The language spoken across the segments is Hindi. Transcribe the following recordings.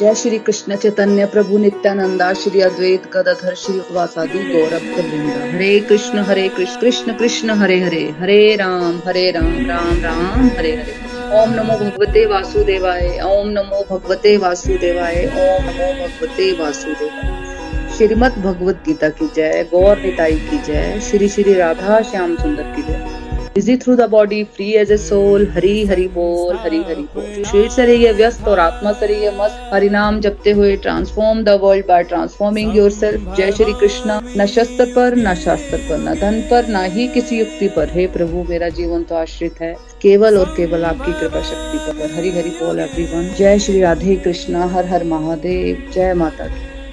जय श्री कृष्ण चैतन्य प्रभु नित्यानंदा श्री अद्वैत गदाधर श्री वासादि गौरव वृंदा हरे कृष्ण हरे कृष्ण कृष्ण कृष्ण, हरे हरे हरे राम हरे राम राम राम, हरे हरे। ओम नमो भगवते वासुदेवाय, ओम नमो भगवते वासुदेवाय, ओम नमो भगवते वासुदेवाय। श्रीमद भगवत गीता की जय, गौर निताई की जय, श्री श्री राधा श्याम सुंदर की जय। Busy through the body free as a soul Hari Hari बोल हरी हरि बोल शरीर से रहिए व्यस्त और आत्मा से रहिए मस्त हरि नाम जपते हुए transform the world by transforming yourself जय श्री कृष्ण न शस्त्र पर न शास्त्र पर न धन पर न ही किसी युक्ति पर हे प्रभु मेरा जीवन तो आश्रित है केवल और केवल आपकी कृपा शक्ति पर हरी हरि बोल एवरीवन जय श्री राधे कृष्णा हर हर महादेव जय माता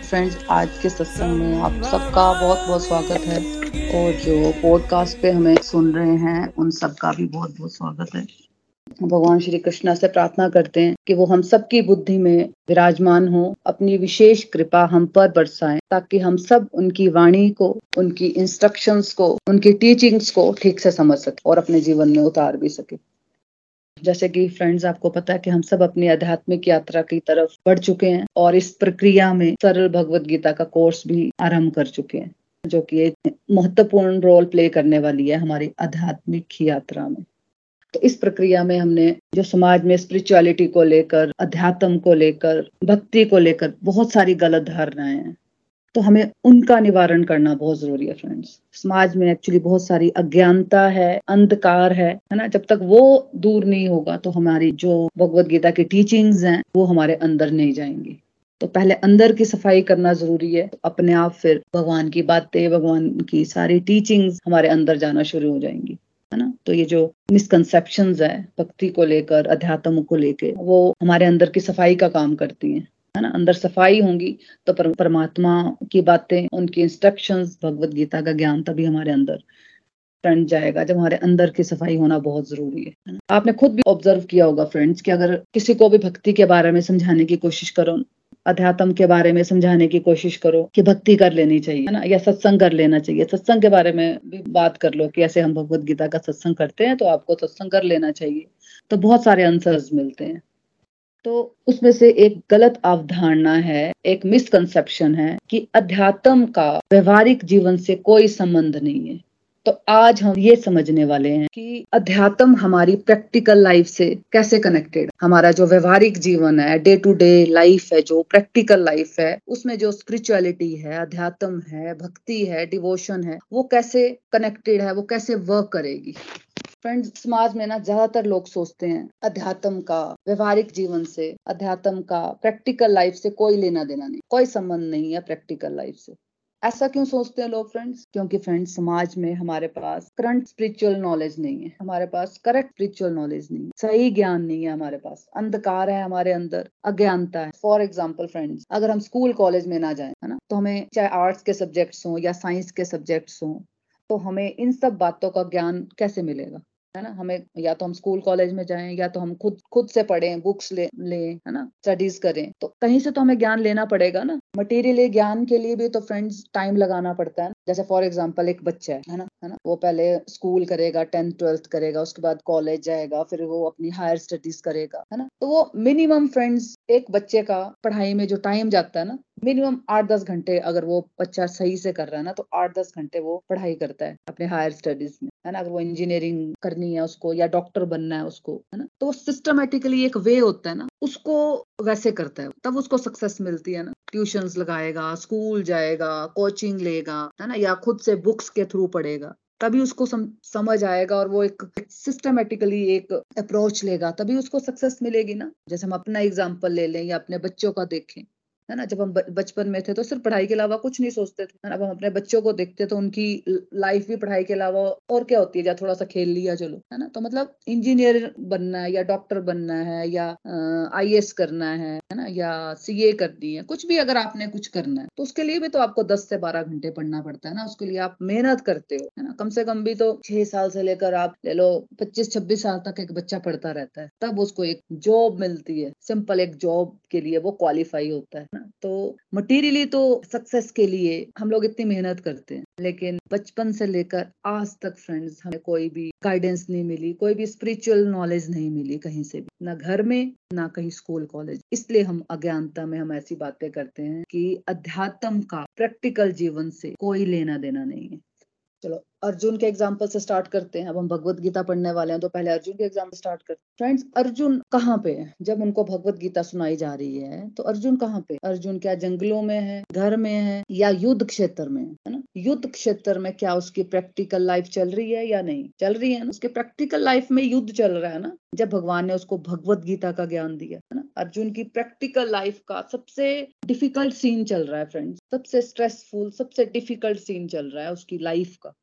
फ्रेंड्स आज के सत्संग में आप सबका बहुत बहुत स्वागत है और जो पॉडकास्ट पे हमें सुन रहे हैं, उन सबका भी बहुत बहुत स्वागत है। भगवान श्री कृष्णा से प्रार्थना करते हैं कि वो हम सबकी बुद्धि में विराजमान हो, अपनी विशेष कृपा हम पर बरसाएँ, ताकि हम सब उनकी वाणी को, उनकी इंस्ट्रक्शंस को, उनकी टीचिंग्स को ठीक से समझ सके और अपने जीवन में उतार भी सके। जैसे कि फ्रेंड्स आपको पता है कि हम सब अपनी आध्यात्मिक यात्रा की तरफ़ बढ़ चुके हैं और इस प्रक्रिया में सरल भगवत गीता का कोर्स भी आरंभ कर चुके हैं। जो कि एक महत्वपूर्ण रोल प्ले करने वाली है हमारी आध्यात्मिक यात्रा में। तो इस प्रक्रिया में हमने जो समाज में स्पिरिचुअलिटी को लेकर, अध्यात्म को लेकर, भक्ति को लेकर बहुत सारी गलत धारणाएँ हैं तो हमें उनका निवारण करना बहुत ज़रूरी है फ्रेंड्स समाज में एक्चुअली बहुत सारी अज्ञानता है, अंधकार है है ना? जब तक वो दूर नहीं होगा तो हमारी जो भगवत गीता की टीचिंग्स हैं, वो हमारे अंदर नहीं जाएँगी। तो पहले अंदर की सफ़ाई करना ज़रूरी है। अपने आप फिर भगवान की बातें, भगवान की सारी टीचिंग्स हमारे अंदर जाना शुरू हो जाएँगी, है ना? तो ये जो मिसकनसेप्शन है, भक्ति को लेकर, अध्यात्म को लेकर वो हमारे अंदर की सफ़ाई का काम करती हैं, है ना? अंदर सफ़ाई होंगी तो परमात्मा की बातें, उनकी इंस्ट्रक्शंस भगवत गीता का ज्ञान तभी हमारे अंदर टन जाएगा, जब हमारे अंदर की सफ़ाई होना बहुत ज़रूरी है आपने खुद भी ऑब्ज़र्व किया होगा फ्रेंड्स कि अगर किसी को भी भक्ति के बारे में समझाने की कोशिश करो अध्यात्म के बारे में समझाने की कोशिश करो कि भक्ति कर लेनी चाहिए, है ना? या सत्संग कर लेना चाहिए। सत्संग के बारे में भी बात कर लो कि ऐसे हम भगवत गीता का सत्संग करते हैं तो आपको सत्संग कर लेना चाहिए। तो बहुत सारे आंसर्स मिलते हैं। तो उसमें से एक गलत अवधारणा है, एक मिसकंसेप्शन है कि अध्यात्म का व्यवहारिक जीवन से कोई संबंध नहीं है। तो आज हम ये समझने वाले हैं कि अध्यात्म हमारी प्रैक्टिकल लाइफ से कैसे कनेक्टेड हमारा जो व्यवहारिक जीवन है डे टू डे लाइफ है, जो प्रैक्टिकल लाइफ है, उसमें जो स्पिरिचुअलिटी है, अध्यात्म है, भक्ति है डिवोशन है, वो कैसे कनेक्टेड है, वो कैसे वर्क करेगी? फ्रेंड्स समाज में ना ज़्यादातर लोग सोचते हैं, अध्यात्म का, व्यवहारिक जीवन से, अध्यात्म का प्रैक्टिकल लाइफ से कोई लेना देना नहीं, कोई संबंध नहीं है प्रैक्टिकल लाइफ से। ऐसा क्यों सोचते हैं लोग फ्रेंड्स क्योंकि फ्रेंड्स समाज में हमारे पास करंट स्पिरिचुअल नॉलेज नहीं है। हमारे पास करेक्ट स्पिरिचुअल नॉलेज नहीं है। सही ज्ञान नहीं है हमारे पास। अंधकार है हमारे अंदर। अज्ञानता है। फॉर एग्ज़ाम्पल फ्रेंड्स अगर हम स्कूल कॉलेज में ना जाए, है ना तो हमें चाहे आर्ट्स के सब्जेक्ट्स हों या साइंस के सब्जेक्ट्स हों तो हमें इन सब बातों का ज्ञान कैसे मिलेगा? है ना, हमें या तो हम स्कूल कॉलेज में जाएँ या तो हम खुद खुद से पढ़ें बुक्स ले, लें, है ना स्टडीज़ करें तो कहीं से तो हमें ज्ञान लेना पड़ेगा ना। मटेरियल ज्ञान के लिए भी तो फ्रेंड्स टाइम लगाना पड़ता है जैसे फॉर एग्ज़ाम्पल एक बच्चा है है ना? है ना? वो पहले स्कूल करेगा टेंथ ट्वेल्थ करेगा, उसके बाद कॉलेज जाएगा, फिर वो अपनी हायर स्टडीज़ करेगा, है ना? तो वो मिनिमम फ्रेंड्स एक बच्चे का पढ़ाई में जो टाइम जाता है ना मिनिमम आठ दस घंटे अगर वो बच्चा सही से कर रहा है ना तो आठ दस घंटे वो पढ़ाई करता है अपने हायर स्टडीज़ में, है ना? अगर वो इंजीनियरिंग करनी है उसको या डॉक्टर बनना है उसको, है ना? तो वो सिस्टमेटिकली एक वे होता है ना, उसको वैसे करता है, तब उसको सक्सेस मिलती है ना। ट्यूशंस लगाएगा स्कूल जाएगा कोचिंग लेगा, है ना? या खुद से बुक्स के थ्रू पढ़ेगा तभी उसको सम, समझ आएगा और वो एक सिस्टमेटिकली एक अप्रोच लेगा तभी उसको सक्सेस मिलेगी ना। जैसे हम अपना एग्ज़ाम्पल ले लें या अपने बच्चों का देखें। है ना, जब हम बचपन में थे तो सिर्फ़ पढ़ाई के अलावा कुछ नहीं सोचते थे अब हम अपने बच्चों को देखते तो उनकी लाइफ भी पढ़ाई के अलावा और क्या होती है, या थोड़ा सा खेल लिया, चलो, है ना तो मतलब इंजीनियर बनना है या डॉक्टर बनना है या आईएएस करना है है ना, या सीए करनी है, कुछ भी अगर आपने कुछ करना है तो उसके लिए भी तो आपको दस से बारह घंटे पढ़ना पड़ता है ना, उसके लिए आप मेहनत करते हो, है ना, कम से कम भी तो छह साल से लेकर आप ले लो पच्चीस, छब्बीस साल तक एक बच्चा पढ़ता रहता है, तब उसको एक जॉब मिलती है, सिंपल एक जॉब के लिए वो क्वालिफाई होता है। तो मटेरियली तो सक्सेस के लिए हम लोग इतनी मेहनत करते हैं, लेकिन बचपन से लेकर आज तक फ्रेंड्स हमें कोई भी गाइडेंस नहीं मिली, कोई भी स्पिरिचुअल नॉलेज नहीं मिली कहीं से भी। ना घर में, ना कहीं स्कूल कॉलेज इसलिए हम अज्ञानता में हम ऐसी बातें करते हैं कि अध्यात्म का प्रैक्टिकल जीवन से कोई लेना देना नहीं है। चलो, अर्जुन के एग्ज़ाम्पल से स्टार्ट करते हैं। अब हम भगवत गीता पढ़ने वाले हैं तो पहले अर्जुन के एग्ज़ाम्पल स्टार्ट करते हैं फ्रेंड्स अर्जुन कहाँ पे है? जब उनको भगवत गीता सुनाई जा रही है तो अर्जुन कहाँ पे? अर्जुन क्या जंगलों में है, घर में है, या युद्ध क्षेत्र में है ना? युद्ध क्षेत्र में क्या उसकी प्रैक्टिकल लाइफ चल रही है या नहीं? चल रही है ना? उसके प्रैक्टिकल लाइफ में युद्ध चल रहा है ना? जब भगवान ने उसको भगवत गीता का ज्ञान दिया, है ना? अर्जुन की प्रैक्टिकल लाइफ का सबसे डिफ़िकल्ट सीन चल रहा है फ्रेंड्स सबसे स्ट्रेसफुल सबसे डिफ़िकल्ट सीन चल रहा है उसकी लाइफ का।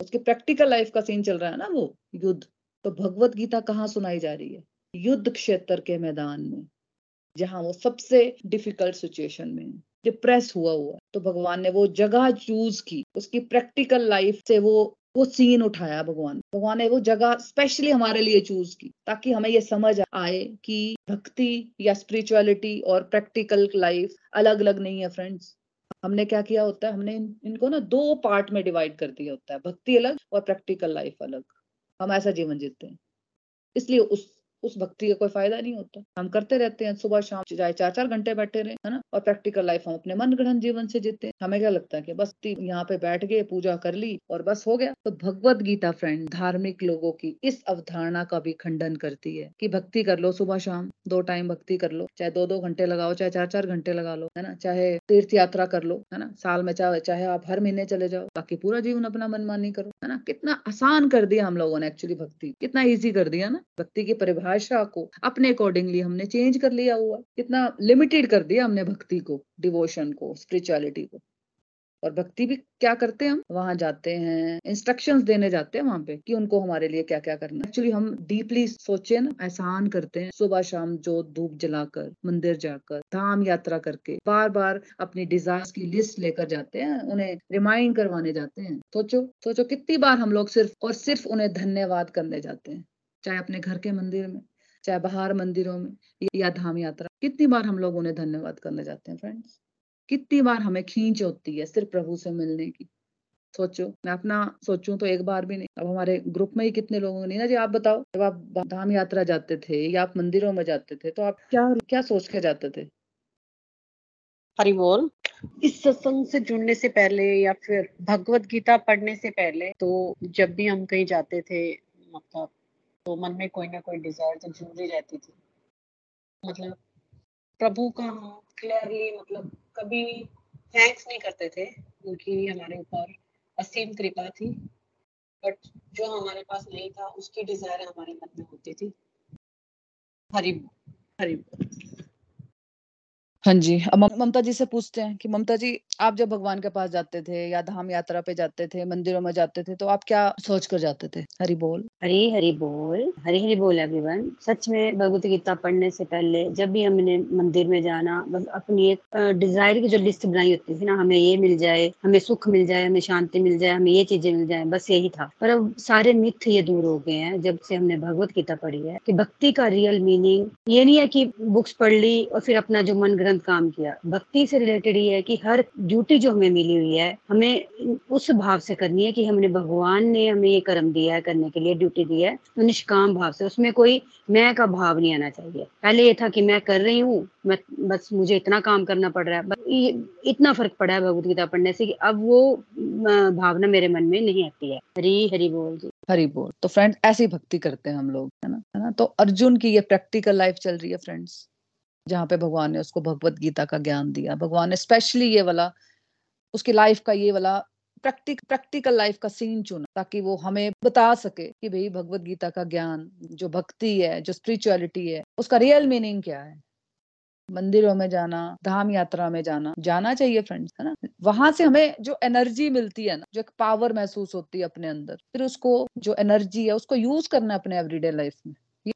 उसके प्रैक्टिकल लाइफ का सीन चल रहा है ना वो, युद्ध। तो भगवत गीता कहाँ सुनाई जा रही है? युद्ध क्षेत्र के मैदान में, जहाँ वो सबसे डिफ़िकल्ट सिचुएशन में डिप्रेस हुआ हुआ तो भगवान ने वो जगह चूज़ की, उसकी प्रैक्टिकल लाइफ से वो वो सीन उठाया भगवान। भगवान ने वो जगह स्पेशली हमारे लिए चूज़ की, ताकि हमें ये समझ आए कि भक्ति या स्पिरिचुअलिटी और प्रैक्टिकल लाइफ अलग अलग नहीं है फ्रेंड्स हमने क्या किया होता है? हमने इनको ना दो पार्ट में डिवाइड कर दिया होता है, भक्ति अलग और प्रैक्टिकल लाइफ अलग। हम ऐसा जीवन जीते हैं। इसलिए उस उस भक्ति का कोई फ़ायदा नहीं होता। हम करते रहते हैं, सुबह, शाम, चाहे चार चार घंटे बैठे रहे, है ना? और प्रैक्टिकल लाइफ हम अपने मन ग्रहण जीवन से जीते हमें क्या लगता है कि बस यहाँ पे बैठ गए, पूजा कर ली और बस हो गया? तो भगवत गीता फ्रेंड धार्मिक लोगों की इस अवधारणा का भी खंडन करती है कि भक्ति कर लो सुबह, शाम, दो टाइम भक्ति कर लो। चाहे दो दो घंटे लगाओ, चाहे चार चार घंटे लगा लो, है ना? चाहे तीर्थ यात्रा कर लो, है ना? साल में चाहे चाहे आप हर महीने चले जाओ, बाकी पूरा जीवन अपना मनमानी करो, है ना? कितना आसान कर दिया हम लोगों ने एक्चुअली भक्ति, कितना ईजी कर दिया ना? भक्ति की परिभाषा को अपने अकॉर्डिंगली हमने चेंज कर लिया हुआ। कितना लिमिटेड कर दिया हमने भक्ति को डिवोशन को स्पिरिचुअलिटी को। और भक्ति भी क्या करते हैं हम? वहाँ जाते हैं इंस्ट्रक्शंस देने जाते हैं वहाँ पे कि उनको हमारे लिए क्या क्या करना एक्चुअली हम डीपली सोचे ना, एहसान करते हैं। सुबह शाम जो धूप जलाकर, मंदिर जाकर, धाम यात्रा करके बार बार अपनी डिज़ायर की लिस्ट लेकर जाते हैं, उन्हें रिमाइंड करवाने जाते हैं। सोचो सोचो कितनी बार हम लोग सिर्फ़ और सिर्फ़ उन्हें धन्यवाद करने जाते हैं। चाहे अपने घर के मंदिर में, चाहे बाहर मंदिरों में, या धाम यात्रा। कितनी बार हम लोग उन्हें धन्यवाद करने जाते हैं फ्रेंड्स कितनी बार हमें खींच होती है सिर्फ़ प्रभु से मिलने की। सोचो, मैं अपना सोचूं तो एक बार भी नहीं। अब हमारे ग्रुप में ही कितने लोगों ने ना जी आप बताओ, जब आप धाम यात्रा जाते थे या आप मंदिरों में जाते थे तो आप क्या क्या सोच के जाते थे? हरि बोल। इस सत्संग से जुड़ने से पहले या फिर भगवत गीता पढ़ने से पहले तो जब भी हम कहीं जाते थे मतलब तो मन में कोई ना कोई डिज़ायर तो ज़रूर ही रहती थी। मतलब प्रभु का हम क्लियरली मतलब कभी थैंक्स नहीं करते थे, क्योंकि हमारे ऊपर असीम कृपा थी। बट जो हमारे पास नहीं था, उसकी डिज़ायर हमारे मन में होती थी। हरी हरी हाँ जी, अब ममता जी से पूछते हैं कि ममता जी आप जब भगवान के पास जाते थे या धाम यात्रा पे जाते थे, मंदिरों में जाते थे तो आप क्या सोच कर जाते थे? हरी बोल। हरी हरी बोल, हरी हरी बोल एवरीवन सच में भगवत गीता पढ़ने से पहले जब भी हमने मंदिर में जाना अपनी एक डिज़ायर की जो लिस्ट बनाई होती थी ना, हमें ये मिल जाए, हमें सुख मिल जाए, हमें शांति मिल जाए, हमें ये चीज़ें मिल जाए, बस यही था। पर अब सारे मिथ ये दूर हो गए हैं, जब से हमने भगवत गीता पढ़ी है, कि भक्ति का रियल मीनिंग ये नहीं है कि बुक्स पढ़ ली और फिर अपना जो मन ग्रंथ काम किया। भक्ति से रिलेटेड ये है कि हर ड्यूटी जो हमें मिली हुई है, हमें उस भाव से करनी है कि हमने भगवान ने हमें ये कर्म दिया है करने के लिए ड्यूटी दी है। तो निष्काम भाव से, उसमें कोई मैं का भाव नहीं आना चाहिए। पहले ये था कि मैं कर रही हूँ, मैं बस मुझे इतना काम करना पड़ रहा है। इतना फ़र्क पड़ा है भगवत गीता पढ़ने से कि अब वो भावना मेरे मन में नहीं आती है। हरी हरी बोल जी। हरी बोल। तो फ्रेंड्स ऐसी भक्ति करते हैं हम लोग, है ना? है ना? तो अर्जुन की ये प्रैक्टिकल लाइफ चल रही है फ्रेंड्स जहाँ पे भगवान ने उसको भगवत गीता का ज्ञान दिया। भगवान ने स्पेशली ये वाला, उसकी लाइफ का ये वाला प्रैक्टिक प्रैक्टिकल लाइफ का सीन चुना ताकि वो हमें बता सके कि भाई भगवत गीता का ज्ञान, जो भक्ति है, जो स्पिरिचुअलिटी है, उसका रियल मीनिंग क्या है? मंदिरों में जाना, धाम यात्रा में जाना जाना चाहिए फ्रेंड्स है ना? वहाँ से हमें जो एनर्जी मिलती है ना, जो एक पावर महसूस होती है अपने अंदर, फिर उसको, जो एनर्जी है, उसको यूज़ करना अपने एवरीडे लाइफ में।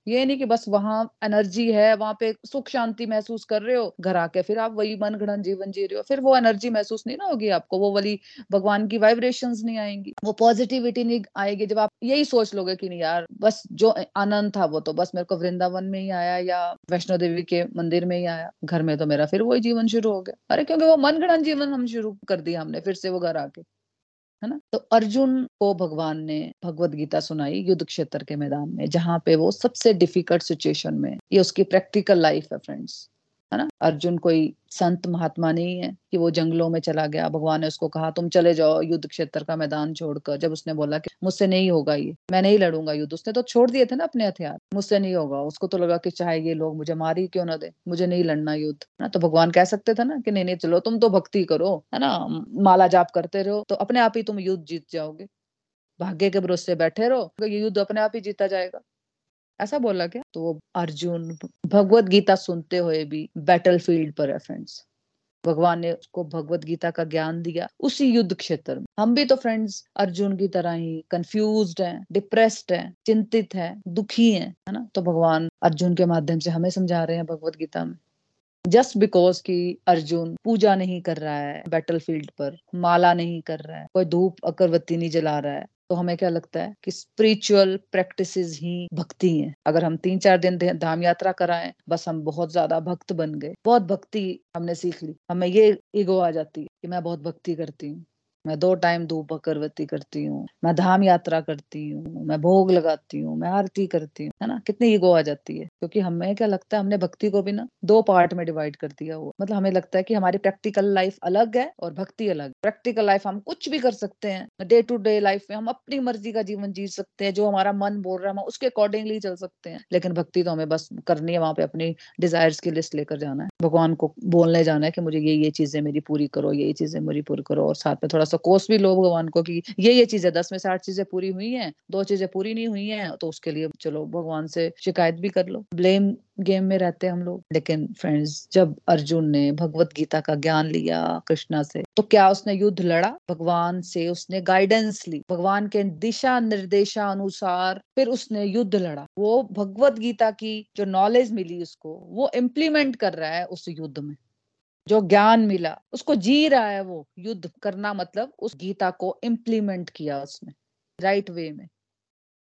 ये नहीं कि बस वहाँ एनर्जी है, वहाँ पे सुख शांति महसूस कर रहे हो, घर आके फिर आप वही मन गणन जीवन जी रहे हो, फिर वो एनर्जी महसूस नहीं ना होगी आपको, वो वाली भगवान की वाइब्रेशन नहीं आएँगी। वो पॉजिटिविटी नहीं आएगी, जब आप यही सोच लोगे की नहीं यार, बस जो आनंद था वो तो बस मेरे को वृंदावन में ही आया या वैष्णो देवी के मंदिर में ही आया, घर में तो मेरा फिर वही जीवन शुरू हो गया। अरे क्योंकि वो मन गणन जीवन हम शुरू कर दिया हमने फिर से वो घर आके। है ना? तो अर्जुन को भगवान ने भगवत गीता सुनाई युद्ध क्षेत्र के मैदान में, जहाँ पे वो सबसे डिफ़िकल्ट सिचुएशन में, ये उसकी प्रैक्टिकल लाइफ है फ्रेंड्स है ना? अर्जुन कोई संत महात्मा नहीं है कि वो जंगलों में चला गया। भगवान ने उसको कहा, तुम चले जाओ युद्ध क्षेत्र का मैदान छोड़कर। जब उसने बोला कि, मुझसे नहीं होगा ये, मैं नहीं लड़ूँगा युद्ध। उसने तो छोड़ दिए थे ना अपने हथियार। मुझसे नहीं होगा। उसको तो लगा कि, चाहे ये लोग मुझे मारी क्यों ना दे? मुझे नहीं लड़ना युद्ध। ना? तो भगवान कह सकते थे ना कि, नहीं नहीं, चलो तुम तो भक्ति करो। है ना? माला जाप करते रहो तो अपने आप ही तुम युद्ध जीत जाओगे। भाग्य के भरोसे बैठे रहो ये युद्ध अपने आप ही जीता जाएगा। ऐसा बोला क्या? तो अर्जुन, भगवत गीता सुनते हुए भी बैटल फ़ील्ड पर है फ्रेंड्स भगवान ने उसको भगवत गीता का ज्ञान दिया उसी युद्ध क्षेत्र में। हम भी तो फ्रेंड्स अर्जुन की तरह ही कंफ्यूज हैं डिप्रेस्ड हैं, चिंतित हैं, दुखी हैं, है ना? तो भगवान अर्जुन के माध्यम से हमें समझा रहे हैं भगवत गीता में। जस्ट बिकॉज़ कि अर्जुन पूजा नहीं कर रहा है बैटल फ़ील्ड पर, माला नहीं कर रहा है, कोई धूप अगरबत्ती नहीं जला रहा है तो हमें क्या लगता है कि स्पिरिचुअल प्रैक्टिस ही भक्ति है। अगर हम तीन चार दिन धाम यात्रा कराएँ, बस हम बहुत ज़्यादा भक्त बन गए। बहुत भक्ति हमने सीख ली। हमें ये ईगो आ जाती है कि मैं बहुत भक्ति करती हूँ। मैं दो टाइम धूप अगरबत्ती करती हूँ, मैं धाम यात्रा करती हूँ, मैं भोग लगाती हूँ, मैं आरती करती हूँ, है ना? कितनी ईगो आ जाती है, क्योंकि हमें क्या लगता है, हमने भक्ति को भी ना दो पार्ट में डिवाइड कर दिया हुआ मतलब हमें लगता है कि हमारी प्रैक्टिकल लाइफ अलग है और भक्ति अलग प्रैक्टिकल लाइफ हम कुछ भी कर सकते हैं डे टू डे लाइफ में हम अपनी मर्ज़ी का जीवन जी सकते हैं, जो हमारा मन बोल रहा है, हम उसके अकॉर्डिंगली चल सकते हैं। लेकिन भक्ति तो हमें बस करनी है, वहाँ पे अपनी डिजायर्स की लिस्ट लेकर जाना है। भगवान को बोलने जाना है कि मुझे ये ये चीज़ें मेरी पूरी करो ये चीज़ें मेरी पूरी करो और साथ में थोड़ा सा कोर्स भी लो भगवान को कि ये ये चीज़ें, दस में से आठ चीज़ें पूरी हुई हैं, दो चीज़ें पूरी नहीं हुई हैं तो उसके लिए चलो भगवान से शिकायत भी कर लो। ब्लेम गेम में रहते हैं हम लोग। लेकिन फ्रेंड्स जब अर्जुन ने भगवत गीता का ज्ञान लिया कृष्णा से तो क्या उसने युद्ध लड़ा? भगवान से उसने गाइडेंस ली। भगवान के दिशा निर्देशा अनुसार फिर उसने युद्ध लड़ा। वो भगवत गीता की जो नॉलेज मिली उसको, वो इम्प्लीमेंट कर रहा है उस युद्ध में। जो ज्ञान मिला, उसको जी रहा है वो, युद्ध करना मतलब उस गीता को इम्प्लीमेंट किया उसने राइट वे में।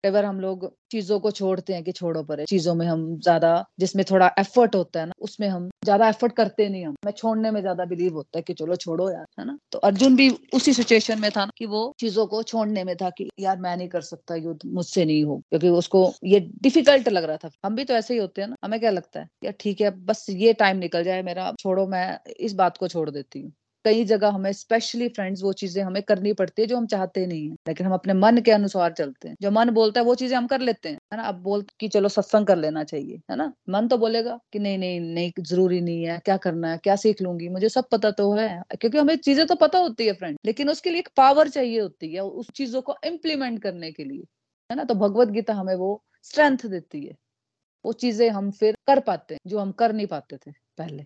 बार हम लोग चीज़ों को छोड़ते हैं कि छोड़ो परे, चीज़ों में हम ज़्यादा, जिसमें थोड़ा एफर्ट होता है ना, उसमें हम ज़्यादा एफर्ट करते नहीं हम। मैं छोड़ने में ज़्यादा बिलीव होता है कि चलो छोड़ो यार, है ना? तो अर्जुन भी उसी सिचुएशन में था ना कि वो चीज़ों को छोड़ने में था कि यार मैं नहीं कर सकता युद्ध मुझसे नहीं हो। क्योंकि उसको ये डिफ़िकल्ट लग रहा था। हम भी तो ऐसे ही होते हैं ना, हमें क्या लगता है? यार ठीक है, बस ये टाइम निकल जाए मेरा छोड़ो, मैं इस बात को छोड़ देती हूँ। कई जगह हमें स्पेशली फ्रेंड्स वो चीज़ें हमें करनी पड़ती है जो हम चाहते नहीं है। लेकिन हम अपने मन के अनुसार चलते हैं। जो मन बोलता है वो चीज़ें हम कर लेते हैं, है ना? अब बोल कि चलो सत्संग कर लेना चाहिए, है ना? मन तो बोलेगा कि नहीं नहीं नहीं, ज़रूरी नहीं है, क्या करना है, क्या सीख लूँगी, मुझे सब पता तो है। क्योंकि हमें चीज़ें तो पता होती है फ्रेंड लेकिन उसके लिए एक पावर चाहिए होती है उस चीज़ों को इम्प्लीमेंट करने के लिए, है ना? तो भगवत गीता हमें वो स्ट्रेंथ देती है। वो चीज़ें हम फिर कर पाते हैं, जो हम कर नहीं पाते थे पहले।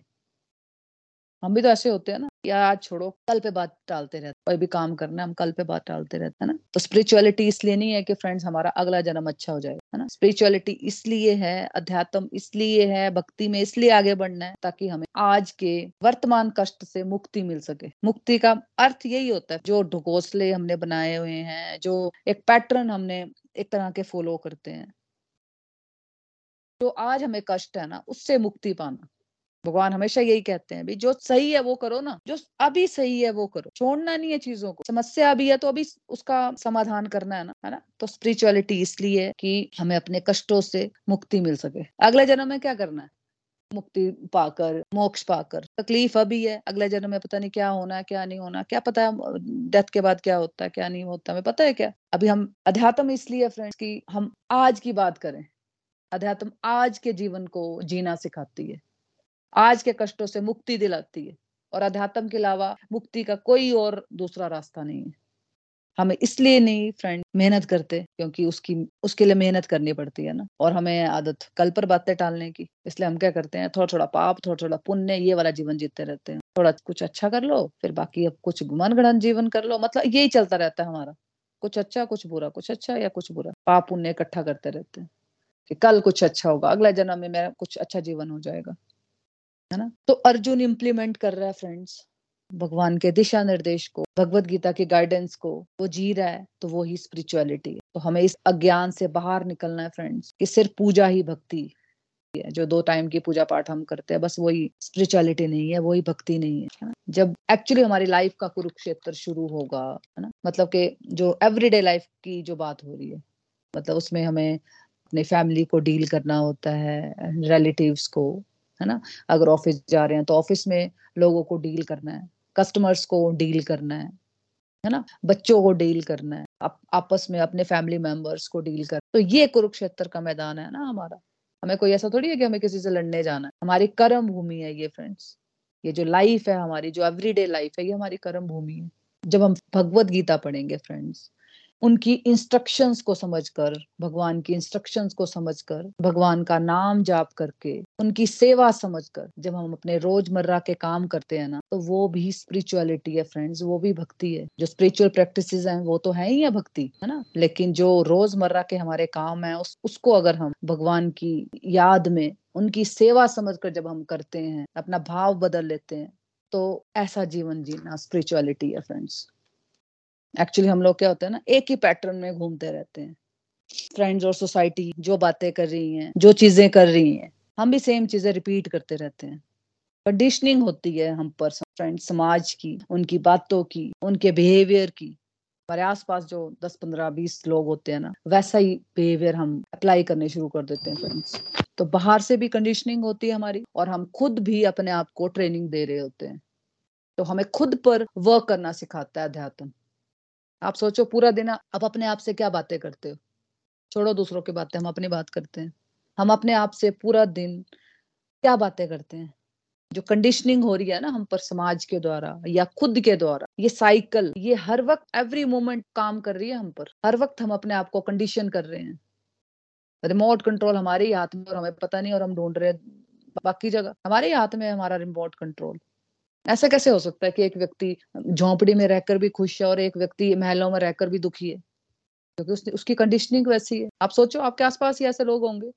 हम भी तो ऐसे होते हैं ना, यार, आज छोड़ो, कल पे बात टालते रहते कोई भी काम करना है, हम कल पे बात टालते रहते हैं ना। तो स्पिरिचुअलिटी इसलिए नहीं है कि फ्रेंड्स हमारा अगला जन्म अच्छा हो जाए, है ना? स्पिरिचुअलिटी इसलिए है, अध्यात्म इसलिए है, भक्ति में इसलिए आगे बढ़ना है, ताकि हमें आज के वर्तमान कष्ट से मुक्ति मिल सके। मुक्ति का अर्थ यही होता है, जो ढकोसले हमने बनाए हुए हैं, जो एक पैटर्न हमने एक तरह के फॉलो करते हैं, जो आज हमें कष्ट है ना, उससे मुक्ति पाना। भगवान हमेशा यही कहते हैं, भाई, जो सही है वो करो ना, जो अभी सही है वो करो। छोड़ना नहीं है चीज़ों को। समस्या अभी है तो अभी उसका समाधान करना है ना है ना? तो स्पिरिचुअलिटी इसलिए कि हमें अपने कष्टों से मुक्ति मिल सके। अगले जन्म में क्या करना है? मुक्ति पाकर, मोक्ष पाकर। तकलीफ़ अभी है, अगले जन्म में पता नहीं क्या होना है, क्या नहीं होना क्या पता है डेथ के बाद क्या होता है, क्या नहीं होता हमें पता है क्या? अभी हम, अध्यात्म इसलिए फ्रेंड्स की हम आज की बात करें। अध्यात्म आज के जीवन को जीना सिखाती है। आज के कष्टों से मुक्ति दिलाती है और अध्यात्म के अलावा मुक्ति का कोई और दूसरा रास्ता नहीं है। हमें इसलिए नहीं फ्रेंड मेहनत करते क्योंकि उसकी, उसके लिए मेहनत करनी पड़ती है ना। और हमें आदत, कल पर बातें टालने की, इसलिए हम क्या करते हैं थोड़ा थोड़ा पाप थोड़ा थोड़ा पुण्य, ये वाला जीवन जीते रहते हैं। थोड़ा कुछ अच्छा कर लो, फिर बाकी अब कुछ मनगणन जीवन कर लो मतलब यही चलता रहता है हमारा। कुछ अच्छा कुछ बुरा, कुछ अच्छा या कुछ बुरा। पाप, पुण्य इकट्ठा करते रहते हैं कि कल कुछ अच्छा होगा, अगला जन्म में मेरा कुछ अच्छा जीवन हो जाएगा। है ना? तो अर्जुन इम्प्लीमेंट कर रहा है फ्रेंड्स भगवान के दिशा निर्देश को, भगवत गीता के गाइडेंस को, वो जी रहा है तो वो ही स्पिरिचुअलिटी है। तो हमें इस अज्ञान से बाहर निकलना है फ्रेंड्स कि सिर्फ़ पूजा ही भक्ति है। जो दो टाइम की पूजा पाठ हम करते हैं, बस वही स्पिरिचुअलिटी नहीं है, वही भक्ति नहीं है जब एक्चुअली हमारी लाइफ का कुरुक्षेत्र शुरू होगा, है ना? मतलब के जो एवरीडे लाइफ की जो बात हो रही है मतलब उसमें हमें अपने फैमिली को डील करना होता है रिलेटिव्स को है ना? अगर ऑफ़िस जा रहे हैं तो ऑफ़िस में लोगों को डील करना है कस्टमर्स को डील करना है है ना? बच्चों को डील करना है आप, आपस में अपने फैमिली मेंबर्स को डील कर तो ये कुरुक्षेत्र का मैदान है ना हमारा। हमें कोई ऐसा थोड़ी है कि हमें किसी से लड़ने जाना है? हमारी कर्म भूमि है ये फ्रेंड्स ये जो लाइफ है हमारी जो एवरीडे लाइफ है ये हमारी कर्म भूमि है। जब हम भगवत गीता पढ़ेंगे फ्रेंड्स उनकी इंस्ट्रक्शंस को समझकर भगवान की इंस्ट्रक्शंस को समझकर भगवान का नाम जाप करके उनकी सेवा समझकर जब हम अपने रोज़मर्रा के काम करते हैं ना तो वो भी स्पिरिचुअलिटी है फ्रेंड्स वो भी भक्ति है। जो स्पिरिचुअल प्रैक्टिस हैं वो तो है ही है भक्ति है ना? लेकिन जो रोज़मर्रा के हमारे काम है उस, उसको अगर हम भगवान की याद में उनकी सेवा समझकर जब हम करते हैं अपना भाव बदल लेते हैं तो ऐसा जीवन जीना स्पिरिचुअलिटी है फ्रेंड्स एक्चुअली हम लोग क्या होते हैं ना, एक ही पैटर्न में घूमते रहते हैं। फ्रेंड्स और सोसाइटी जो बातें कर रही हैं, जो चीज़ें कर रही हैं, हम भी सेम चीज़ें रिपीट करते रहते हैं। कंडीशनिंग होती है हम पर फ्रेंड समाज की, उनकी बातों की, उनके बिहेवियर की। हमारे आसपास जो 10 15 20 लोग होते हैं ना, वैसा ही बिहेवियर हम अप्लाई करने शुरू कर देते हैं फ्रेंड्स तो बाहर से भी कंडीशनिंग होती है हमारी और हम खुद भी अपने आप को ट्रेनिंग दे रहे होते हैं। तो हमें खुद पर वर्क करना सिखाता है अध्यात्म। आप सोचो पूरा दिन आप अपने आप से क्या बातें करते हो? छोड़ो दूसरों की बातें, हम अपनी बात करते हैं। हम अपने आप से पूरा दिन क्या बातें करते हैं? जो कंडीशनिंग हो रही है ना हम पर समाज के द्वारा या खुद के द्वारा, ये साइकिल ये हर वक्त एवरी मोमेंट काम कर रही है हम पर। हर वक्त हम अपने आप को कंडीशन कर रहे हैं। रिमोट कंट्रोल हमारे ही हाथ में और हमें पता नहीं और हम ढूंढ रहे हैं बाकी जगह। हमारे ही हाथ में हमारा रिमोट कंट्रोल ऐसा कैसे हो सकता है कि एक व्यक्ति झोंपड़ी में रहकर भी खुश है और एक व्यक्ति महलों में रहकर भी दुखी है? क्योंकि उसकी कंडीशनिंग वैसी है। आप सोचो, आपके आसपास ही ऐसे लोग होंगे।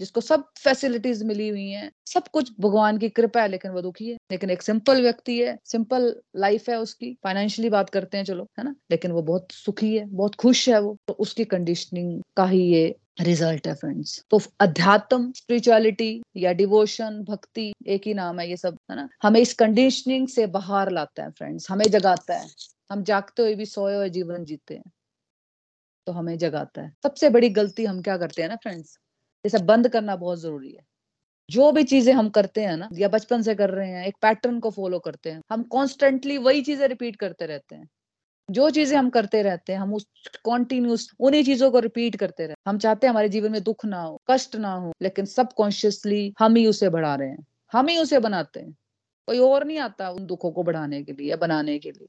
जिसको सब फैसिलिटीज़ मिली हुई हैं, सब कुछ भगवान की कृपा है, लेकिन वो दुखी है। लेकिन एक सिंपल व्यक्ति है सिंपल लाइफ है उसकी। फाइनेंशियली बात करते हैं, चलो, है ना? लेकिन वो बहुत सुखी है, बहुत खुश है वो। तो उसकी कंडीशनिंग का ही ये रिज़ल्ट है फ्रेंड्स तो अध्यात्म स्पिरिचुअलिटी या डिवोशन भक्ति, एक ही नाम है ये सब, है ना? हमें इस कंडीशनिंग से बाहर लाता है फ्रेंड्स हमें जगाता है। हम जागते हुए भी सोए हुए जीवन जीते हैं। तो हमें जगाता है। सबसे बड़ी गलती हम क्या करते हैं ना फ्रेंड्स जैसे बंद करना बहुत ज़रूरी है। जो भी चीज़ें हम करते हैं ना, या बचपन से कर रहे हैं, एक पैटर्न को फॉलो करते हैं, हम कॉन्स्टेंटली वही चीज़ें रिपीट करते रहते हैं। जो चीज़ें हम करते रहते हैं, हम उस कॉन्टिन्यूस उन्हीं चीज़ों को रिपीट करते रहते हम चाहते हैं हमारे जीवन में दुख ना हो, कष्ट ना हो, लेकिन सबकॉन्शियसली हम ही उसे बढ़ा रहे हैं। हम ही उसे बनाते हैं। कोई और नहीं आता उन दुखों को बढ़ाने के लिए या बनाने के लिए।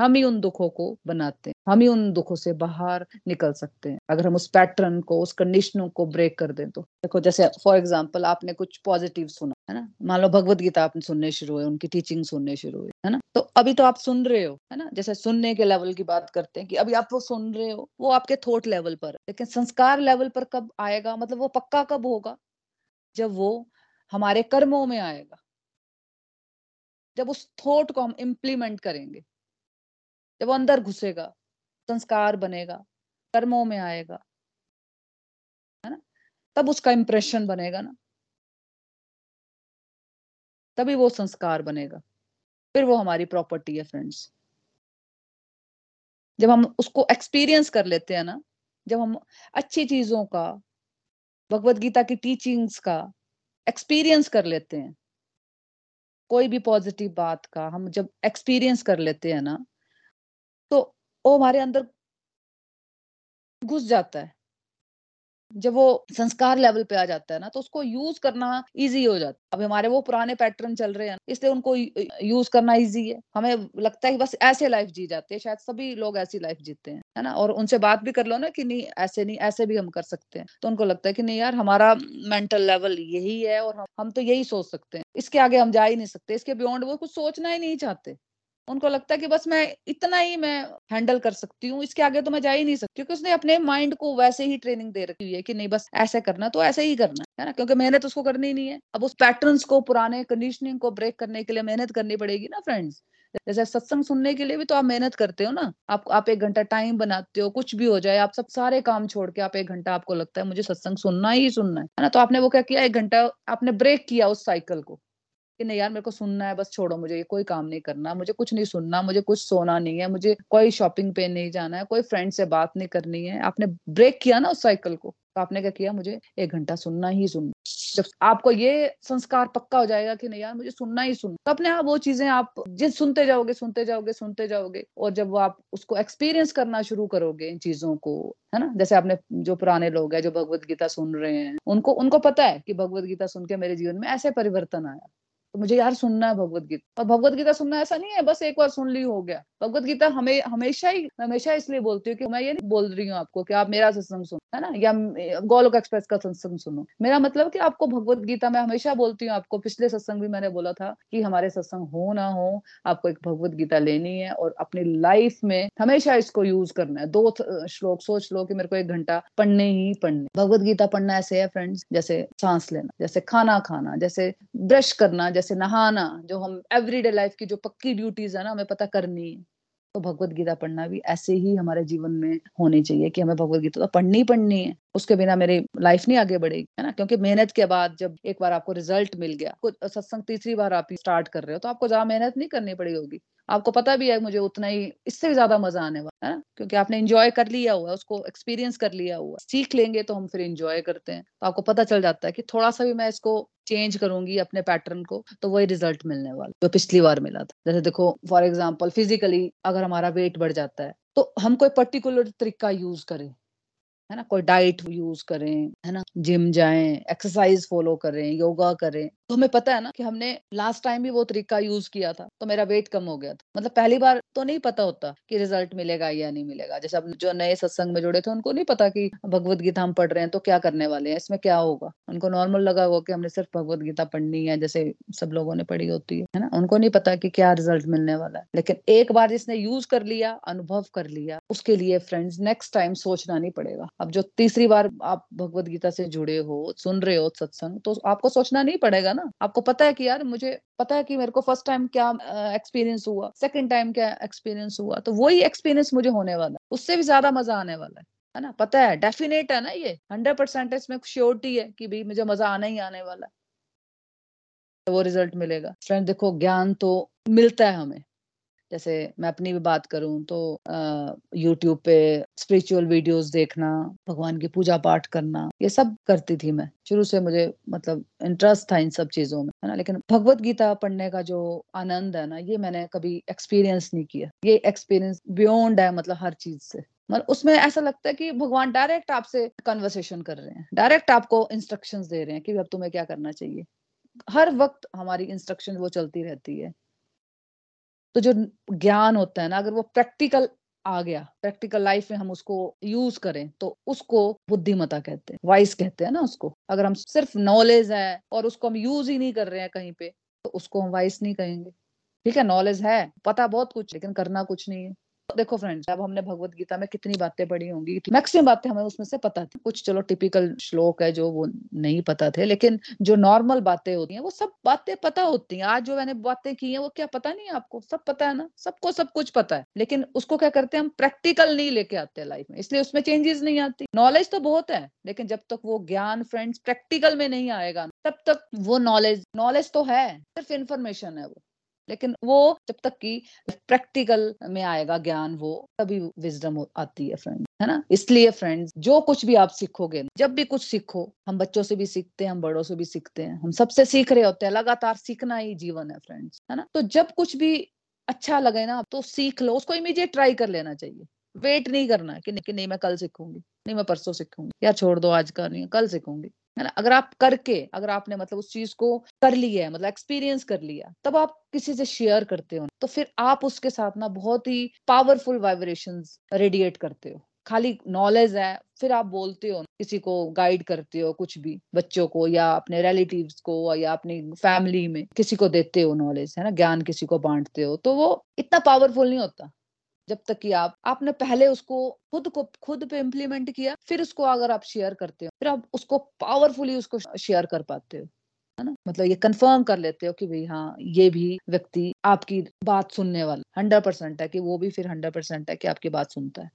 हम ही उन दुखों को बनाते हैं। हम ही उन दुखों से बाहर निकल सकते हैं। अगर हम उस पैटर्न को, उस कंडीशनों को ब्रेक कर दें तो। देखो, जैसे फॉर एग्ज़ाम्पल आपने कुछ पॉजिटिव सुना, है ना? मान लो भगवत गीता आपने सुनने शुरू हुए उनकी टीचिंग सुनने शुरू हुई, है ना? तो अभी तो आप सुन रहे हो, है ना? जैसे सुनने के लेवल की बात करते हैं कि अभी आप वो सुन रहे हो, वो आपके थॉट लेवल पर लेकिन संस्कार लेवल पर कब आएगा? मतलब वो पक्का कब होगा? जब वो हमारे कर्मों में आएगा। जब उस थॉट को हम इम्प्लीमेंट करेंगे। जब वो अंदर घुसेगा, संस्कार बनेगा, कर्मों में आएगा, है ना? तब उसका इंप्रेशन बनेगा ना। तभी वो संस्कार बनेगा। फिर वो हमारी प्रॉपर्टी है फ्रेंड्स जब हम उसको एक्सपीरियंस कर लेते हैं ना, जब हम अच्छी चीज़ों का, भगवत गीता की टीचिंग्स का एक्सपीरियंस कर लेते हैं, कोई भी पॉजिटिव बात का, हम जब एक्सपीरियंस कर लेते हैं ना वो हमारे अंदर घुस जाता है। जब वो संस्कार लेवल पे आ जाता है ना तो उसको यूज़ करना इजी हो जाता है। अब हमारे वो पुराने पैटर्न चल रहे हैं इसलिए उनको यूज़ करना इजी है। हमें लगता है कि बस ऐसे लाइफ जी जाती है शायद सभी लोग ऐसी लाइफ जीते हैं है ना? और उनसे बात भी कर लो ना कि नहीं ऐसे नहीं ऐसे भी हम कर सकते हैं। तो उनको लगता है कि नहीं यार हमारा मेंटल लेवल यही है और हम, हम तो यही सोच सकते हैं। इसके आगे हम जा ही नहीं सकते इसके बियॉन्ड वो कुछ सोचना ही नहीं चाहते। उनको लगता है कि बस मैं इतना ही मैं हैंडल कर सकती हूँ, इसके आगे तो मैं जा ही नहीं सकती क्योंकि उसने अपने माइंड को वैसे ही ट्रेनिंग दे रखी है कि नहीं, बस ऐसे करना तो ऐसे ही करना है ना, क्योंकि मेहनत उसको करनी नहीं है। अब उस पैटर्न को, पुराने कंडीशनिंग को ब्रेक करने के लिए मेहनत करनी पड़ेगी ना फ्रेंड्स जैसे सत्संग सुनने के लिए भी तो आप मेहनत करते हो ना, आप आप एक घंटा टाइम बनाते हो, कुछ भी हो जाए, आप सब सारे काम छोड़ के आप एक घंटा आपको लगता है, मुझे सत्संग सुनना ही सुनना है ना? तो आपने वो क्या किया, एक घंटा आपने ब्रेक किया उस साइकिल को। कि नहीं यार मेरे को सुनना है, बस छोड़ो मुझे, ये कोई काम नहीं करना, मुझे कुछ नहीं सुनना, मुझे कुछ सोना नहीं है, मुझे कोई शॉपिंग पे नहीं जाना है, कोई फ्रेंड से बात नहीं करनी है। आपने ब्रेक किया ना उस साइकिल को तो आपने क्या किया? मुझे एक घंटा सुनना ही सुनना। जब आपको ये संस्कार पक्का हो जाएगा कि नहीं यार मुझे सुनना ही सुनना। तो अपने आप वो चीज़ें आप जिस सुनते जाओगे सुनते जाओगे सुनते जाओगे, और जब वो आप उसको एक्सपीरियंस करना शुरू करोगे इन चीज़ों को, है ना? जैसे आपने जो पुराने लोग हैं, जो भगवत गीता सुन रहे हैं, उनको उनको पता है कि भगवत गीता सुन के मेरे जीवन में ऐसे परिवर्तन आया। तो मुझे यार सुनना है भगवत गीता। और भगवत गीता सुनना ऐसा नहीं है, बस एक बार सुन ली, हो गया। भगवत गीता हमें, हमेशा ही हमेशा इसलिए बोलती हूँ कि मैं ये नहीं बोल रही हूँ आपको कि आप मेरा सत्संग सुनो, है ना? या गोलोक एक्सप्रेस का सत्संग सुनो। मेरा मतलब कि आपको भगवत गीता मैं हमेशा बोलती हूँ, आपको पिछले सत्संग भी मैंने बोला था कि हमारे सत्संग हो ना हो, आपको एक भगवत गीता लेनी है और अपनी लाइफ में हमेशा इसको यूज़ करना है। दो श्लोक, सोच लो कि मेरे को एक घंटा पढ़ने ही पढ़ने। भगवत गीता पढ़ना ऐसे है फ्रेंड्स जैसे सांस लेना, जैसे खाना खाना, जैसे ब्रश करना जैसे नहाना, जो हम एवरीडे लाइफ की जो पक्की ड्यूटीज़ है ना, हमें पता करनी है। तो भगवत गीता पढ़ना भी ऐसे ही हमारे जीवन में होनी चाहिए कि हमें भगवत गीता तो पढ़नी पढ़नी है। उसके बिना मेरी लाइफ नहीं आगे बढ़ेगी, है ना? क्योंकि मेहनत के बाद जब एक बार आपको रिज़ल्ट मिल गया कुछ सत्संग तीसरी बार आप स्टार्ट कर रहे हो तो आपको ज़्यादा मेहनत नहीं करनी पड़ी होगी। आपको पता भी है मुझे उतना ही, इससे भी ज़्यादा मज़ा आने वाला है ना? क्योंकि आपने इंजॉय कर लिया हुआ है, उसको एक्सपीरियंस कर लिया हुआ है। सीख लेंगे तो हम फिर इंजॉय करते हैं। तो आपको पता चल जाता है कि थोड़ा सा भी मैं इसको चेंज करूँगी अपने पैटर्न को तो वही रिज़ल्ट मिलने वाला जो पिछली बार मिला था। जैसे देखो फॉर एग्ज़ाम्पल फिजिकली अगर हमारा वेट बढ़ जाता है तो हम कोई पर्टिकुलर तरीका यूज़ करें, है ना? कोई डाइट यूज़ करें, है ना? जिम जाएँ एक्सरसाइज फॉलो करें योगा करें। तो हमें पता है ना कि हमने लास्ट टाइम भी वो तरीका यूज़ किया था तो मेरा वेट कम हो गया था। मतलब पहली बार तो नहीं पता होता कि रिज़ल्ट मिलेगा या नहीं मिलेगा। जैसे अब जो नए सत्संग में जुड़े थे, उनको नहीं पता कि भगवत गीता हम पढ़ रहे हैं तो क्या करने वाले हैं? इसमें क्या होगा? उनको नॉर्मल लगा हुआ कि हमने सिर्फ़ भगवत गीता पढ़नी है, जैसे सब लोगों ने पढ़ी होती है है ना? उनको नहीं पता कि क्या रिज़ल्ट मिलने वाला है। लेकिन एक बार जिसने यूज़ कर लिया, अनुभव कर लिया, उसके लिए फ्रेंड्स नेक्स्ट टाइम सोचना नहीं पड़ेगा। अब जो तीसरी बार आप भगवत गीता से जुड़े हो, सुन रहे हो सत्संग तो आपको सोचना नहीं पड़ेगा ना? आपको पता है कि यार मुझे, पता है कि मेरे को फ़र्स्ट टाइम क्या एक्सपीरियंस हुआ सेकंड टाइम क्या एक्सपीरियंस हुआ तो वही एक्सपीरियंस मुझे होने वाला है। उससे भी ज़्यादा मज़ा आने वाला है है ना? पता है डेफिनेट है ना ये? हंड्रेड परसेंट इसमें श्योरिटी है कि भाई मुझे मज़ा आना ही आने वाला है। तो वो रिज़ल्ट मिलेगा। फ्रेंड देखो, ज्ञान तो मिलता है हमें। जैसे मैं अपनी भी बात करूँ तो यूट्यूब पे स्पिरिचुअल वीडियोस देखना, भगवान की पूजा पाठ करना, ये सब करती थी मैं। शुरू से मुझे मतलब इंटरेस्ट था इन सब चीज़ों में, है ना? लेकिन भगवत गीता पढ़ने का जो आनंद है ना, ये मैंने कभी एक्सपीरियंस नहीं किया। ये एक्सपीरियंस बियॉन्ड है मतलब हर चीज़ से। मतलब उसमें ऐसा लगता है कि भगवान डायरेक्ट आपसे कन्वर्सेशन कर रहे हैं। डायरेक्ट आपको इंस्ट्रक्शंस दे रहे हैं कि अब तुम्हें क्या करना चाहिए। हर वक्त हमारी इंस्ट्रक्शन वो चलती रहती है। तो जो ज्ञान होता है ना, अगर वो प्रैक्टिकल आ गया प्रैक्टिकल लाइफ में हम उसको यूज़ करें तो उसको बुद्धिमता कहते हैं वाइस कहते हैं ना उसको। अगर हम सिर्फ़ नॉलेज है और उसको हम यूज़ ही नहीं कर रहे हैं कहीं पे तो उसको हम वाइस नहीं कहेंगे। ठीक है नॉलेज है, पता बहुत कुछ, लेकिन करना कुछ नहीं है। देखो फ्रेंड्स अब हमने भगवत गीता में कितनी बातें पढ़ी होंगी मैक्सिमम बातें हमें उसमें से पता थी। कुछ चलो टिपिकल श्लोक है जो वो नहीं पता थे, लेकिन जो नॉर्मल बातें होती हैं, वो सब बातें पता होती हैं। आज जो मैंने बातें की हैं, वो क्या पता नहीं आपको? सब पता है ना? सबको सब कुछ पता है। लेकिन उसको क्या करते हैं, हम प्रैक्टिकल नहीं लेके आते लाइफ में, इसलिए उसमें चेंजेस नहीं आती। नॉलेज तो बहुत है, लेकिन जब तक वो ज्ञान फ्रेंड्स प्रैक्टिकल में नहीं आएगा, तब तक वो नॉलेज नॉलेज तो है, सिर्फ़ इन्फॉर्मेशन है वो। लेकिन वो जब तक कि प्रैक्टिकल में आएगा ज्ञान वो तभी विजडम आती है फ्रेंड है ना? इसलिए फ्रेंड्स जो कुछ भी आप सीखोगे जब भी कुछ सीखो हम बच्चों से भी सीखते हैं हम बड़ों से भी सीखते हैं हम सबसे सीख रहे होते हैं लगातार सीखना ही जीवन है फ्रेंड्स है ना? तो जब कुछ भी अच्छा लगे ना तो सीख लो उसको इमीडिएट ट्राई कर लेना चाहिए। वेट नहीं करना कि नहीं, कि नहीं मैं कल सीखूँगी। नहीं, मैं परसों सीखूँगी। या छोड़ दो, आज का नहीं कल सीखूँगी। है ना? अगर आप करके, अगर आपने मतलब उस चीज़ को कर लिया है मतलब एक्सपीरियंस कर लिया, तब आप किसी से शेयर करते हो तो फिर आप उसके साथ ना बहुत ही पावरफुल वाइब्रेशन रेडिएट करते हो। खाली नॉलेज है, फिर आप बोलते हो किसी को गाइड करते हो कुछ भी, बच्चों को या अपने रिलेटिव्स को या अपनी फैमिली में, किसी को देते हो नॉलेज है ना? ज्ञान किसी को बांटते हो तो वो इतना पावरफुल नहीं होता। जब तक कि आप, आपने पहले उसको खुद को, खुद पे इम्प्लीमेंट किया, फिर उसको अगर आप शेयर करते हो, फिर आप उसको पावरफुली उसको शेयर कर पाते हो, है ना? मतलब ये कंफर्म कर लेते हो कि भाई हाँ ये भी व्यक्ति आपकी बात सुनने वाला हंड्रेड परसेंट है कि वो भी फिर हंड्रेड परसेंट है कि आपकी बात सुनता है।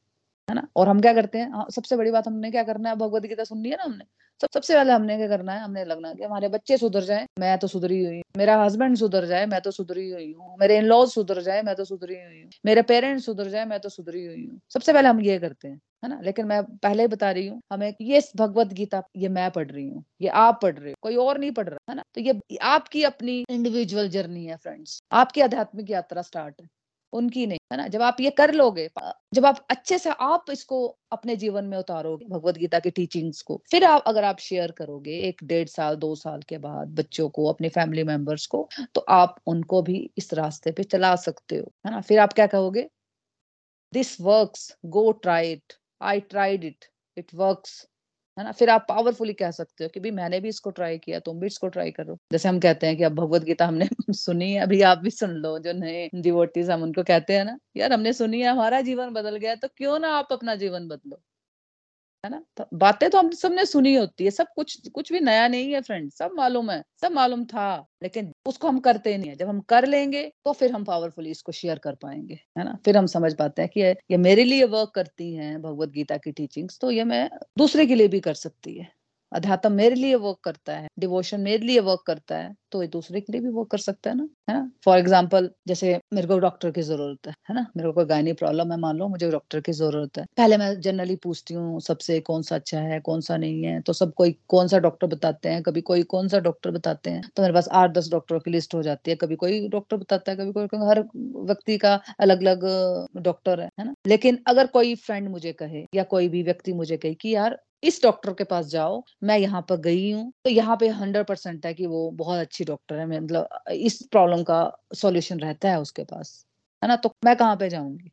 है ना? और हम क्या करते हैं? हाँ, सबसे बड़ी बात हमने क्या करना है? भगवत गीता सुननी है ना हमने? सब सबसे पहले हमने क्या करना है? हमने लगना है कि हमारे बच्चे सुधर जाए मैं तो सुधरी हुई मेरा हस्बैंड सुधर जाए मैं तो सुधरी हुई हूँ। मेरे इन लॉज सुधर जाए मैं तो सुधरी हुई हूँ। मेरे पेरेंट्स सुधर जाए मैं तो सुधरी हुई हूँ। सबसे पहले हम ये करते हैं है ना? लेकिन मैं पहले ही बता रही हूँ हमें ये भगवत गीता ये मैं पढ़ रही हूँ ये आप पढ़ रहे हो कोई और नहीं पढ़ रहा है ना? तो ये आपकी अपनी इंडिविजुअल जर्नी है फ्रेंड्स आपकी आध्यात्मिक यात्रा स्टार्ट है। उनकी नहीं, है ना? जब आप ये कर लोगे जब आप अच्छे से आप इसको अपने जीवन में उतारोगे भगवत गीता की टीचिंग्स को, फिर आप, अगर आप शेयर करोगे एक डेढ़ साल, दो साल के बाद बच्चों को, अपने फैमिली मेंबर्स को तो आप उनको भी इस रास्ते पे चला सकते हो, है ना? फिर आप क्या कहोगे? This works go try it I tried it it works है ना? फिर आप पावरफुली कह सकते हो कि भी मैंने भी इसको ट्राई किया, तुम भी इसको ट्राई करो। जैसे हम कहते हैं कि अब भगवत गीता हमने सुनी है, अभी आप भी सुन लो, जो नए डिवोटीज हम उनको कहते हैं ना, यार, हमने सुनी है, हमारा जीवन बदल गया तो क्यों ना आप अपना जीवन बदलो? है ना? तो बातें तो हम सबने सुनी होती है, सब कुछ कुछ भी नया नहीं है फ्रेंड सब मालूम है, सब मालूम था, लेकिन उसको हम करते नहीं है। जब हम कर लेंगे तो फिर हम पावरफुली इसको शेयर कर पाएँगे, है ना? फिर हम समझ पाते हैं कि ये मेरे लिए वर्क करती हैं भगवत गीता की टीचिंग्स तो ये मैं दूसरे के लिए भी कर सकती है। अध्यात्म मेरे लिए वर्क करता है डिवोशन मेरे लिए वर्क करता है तो ये दूसरे के लिए भी वर्क कर सकता है ना है ना? फॉर एग्ज़ाम्पल जैसे मेरे को डॉक्टर की ज़रूरत है है ना? मेरे को गायनी प्रॉब्लम है, मान लो, मुझे डॉक्टर की ज़रूरत है। पहले मैं जनरली पूछती हूँ, सबसे कौन सा अच्छा है, कौन सा नहीं है तो सब कोई कौन सा डॉक्टर बताते हैं, कभी कोई कौन सा डॉक्टर बताते हैं तो मेरे पास आठ दस डॉक्टरों की लिस्ट हो जाती है, कभी कोई डॉक्टर बताता है, कभी कोई हर व्यक्ति का अलग अलग डॉक्टर है ना? लेकिन अगर कोई फ्रेंड मुझे कहे या कोई भी व्यक्ति मुझे कहे कि यार इस डॉक्टर के पास जाओ, मैं यहाँ पर गई हूँ। तो यहाँ पे हंड्रेड परसेंट है कि वो बहुत अच्छी डॉक्टर है मतलब इस प्रॉब्लम का सॉल्यूशन रहता है उसके पास। है ना? तो मैं कहाँ पे जाऊँगी?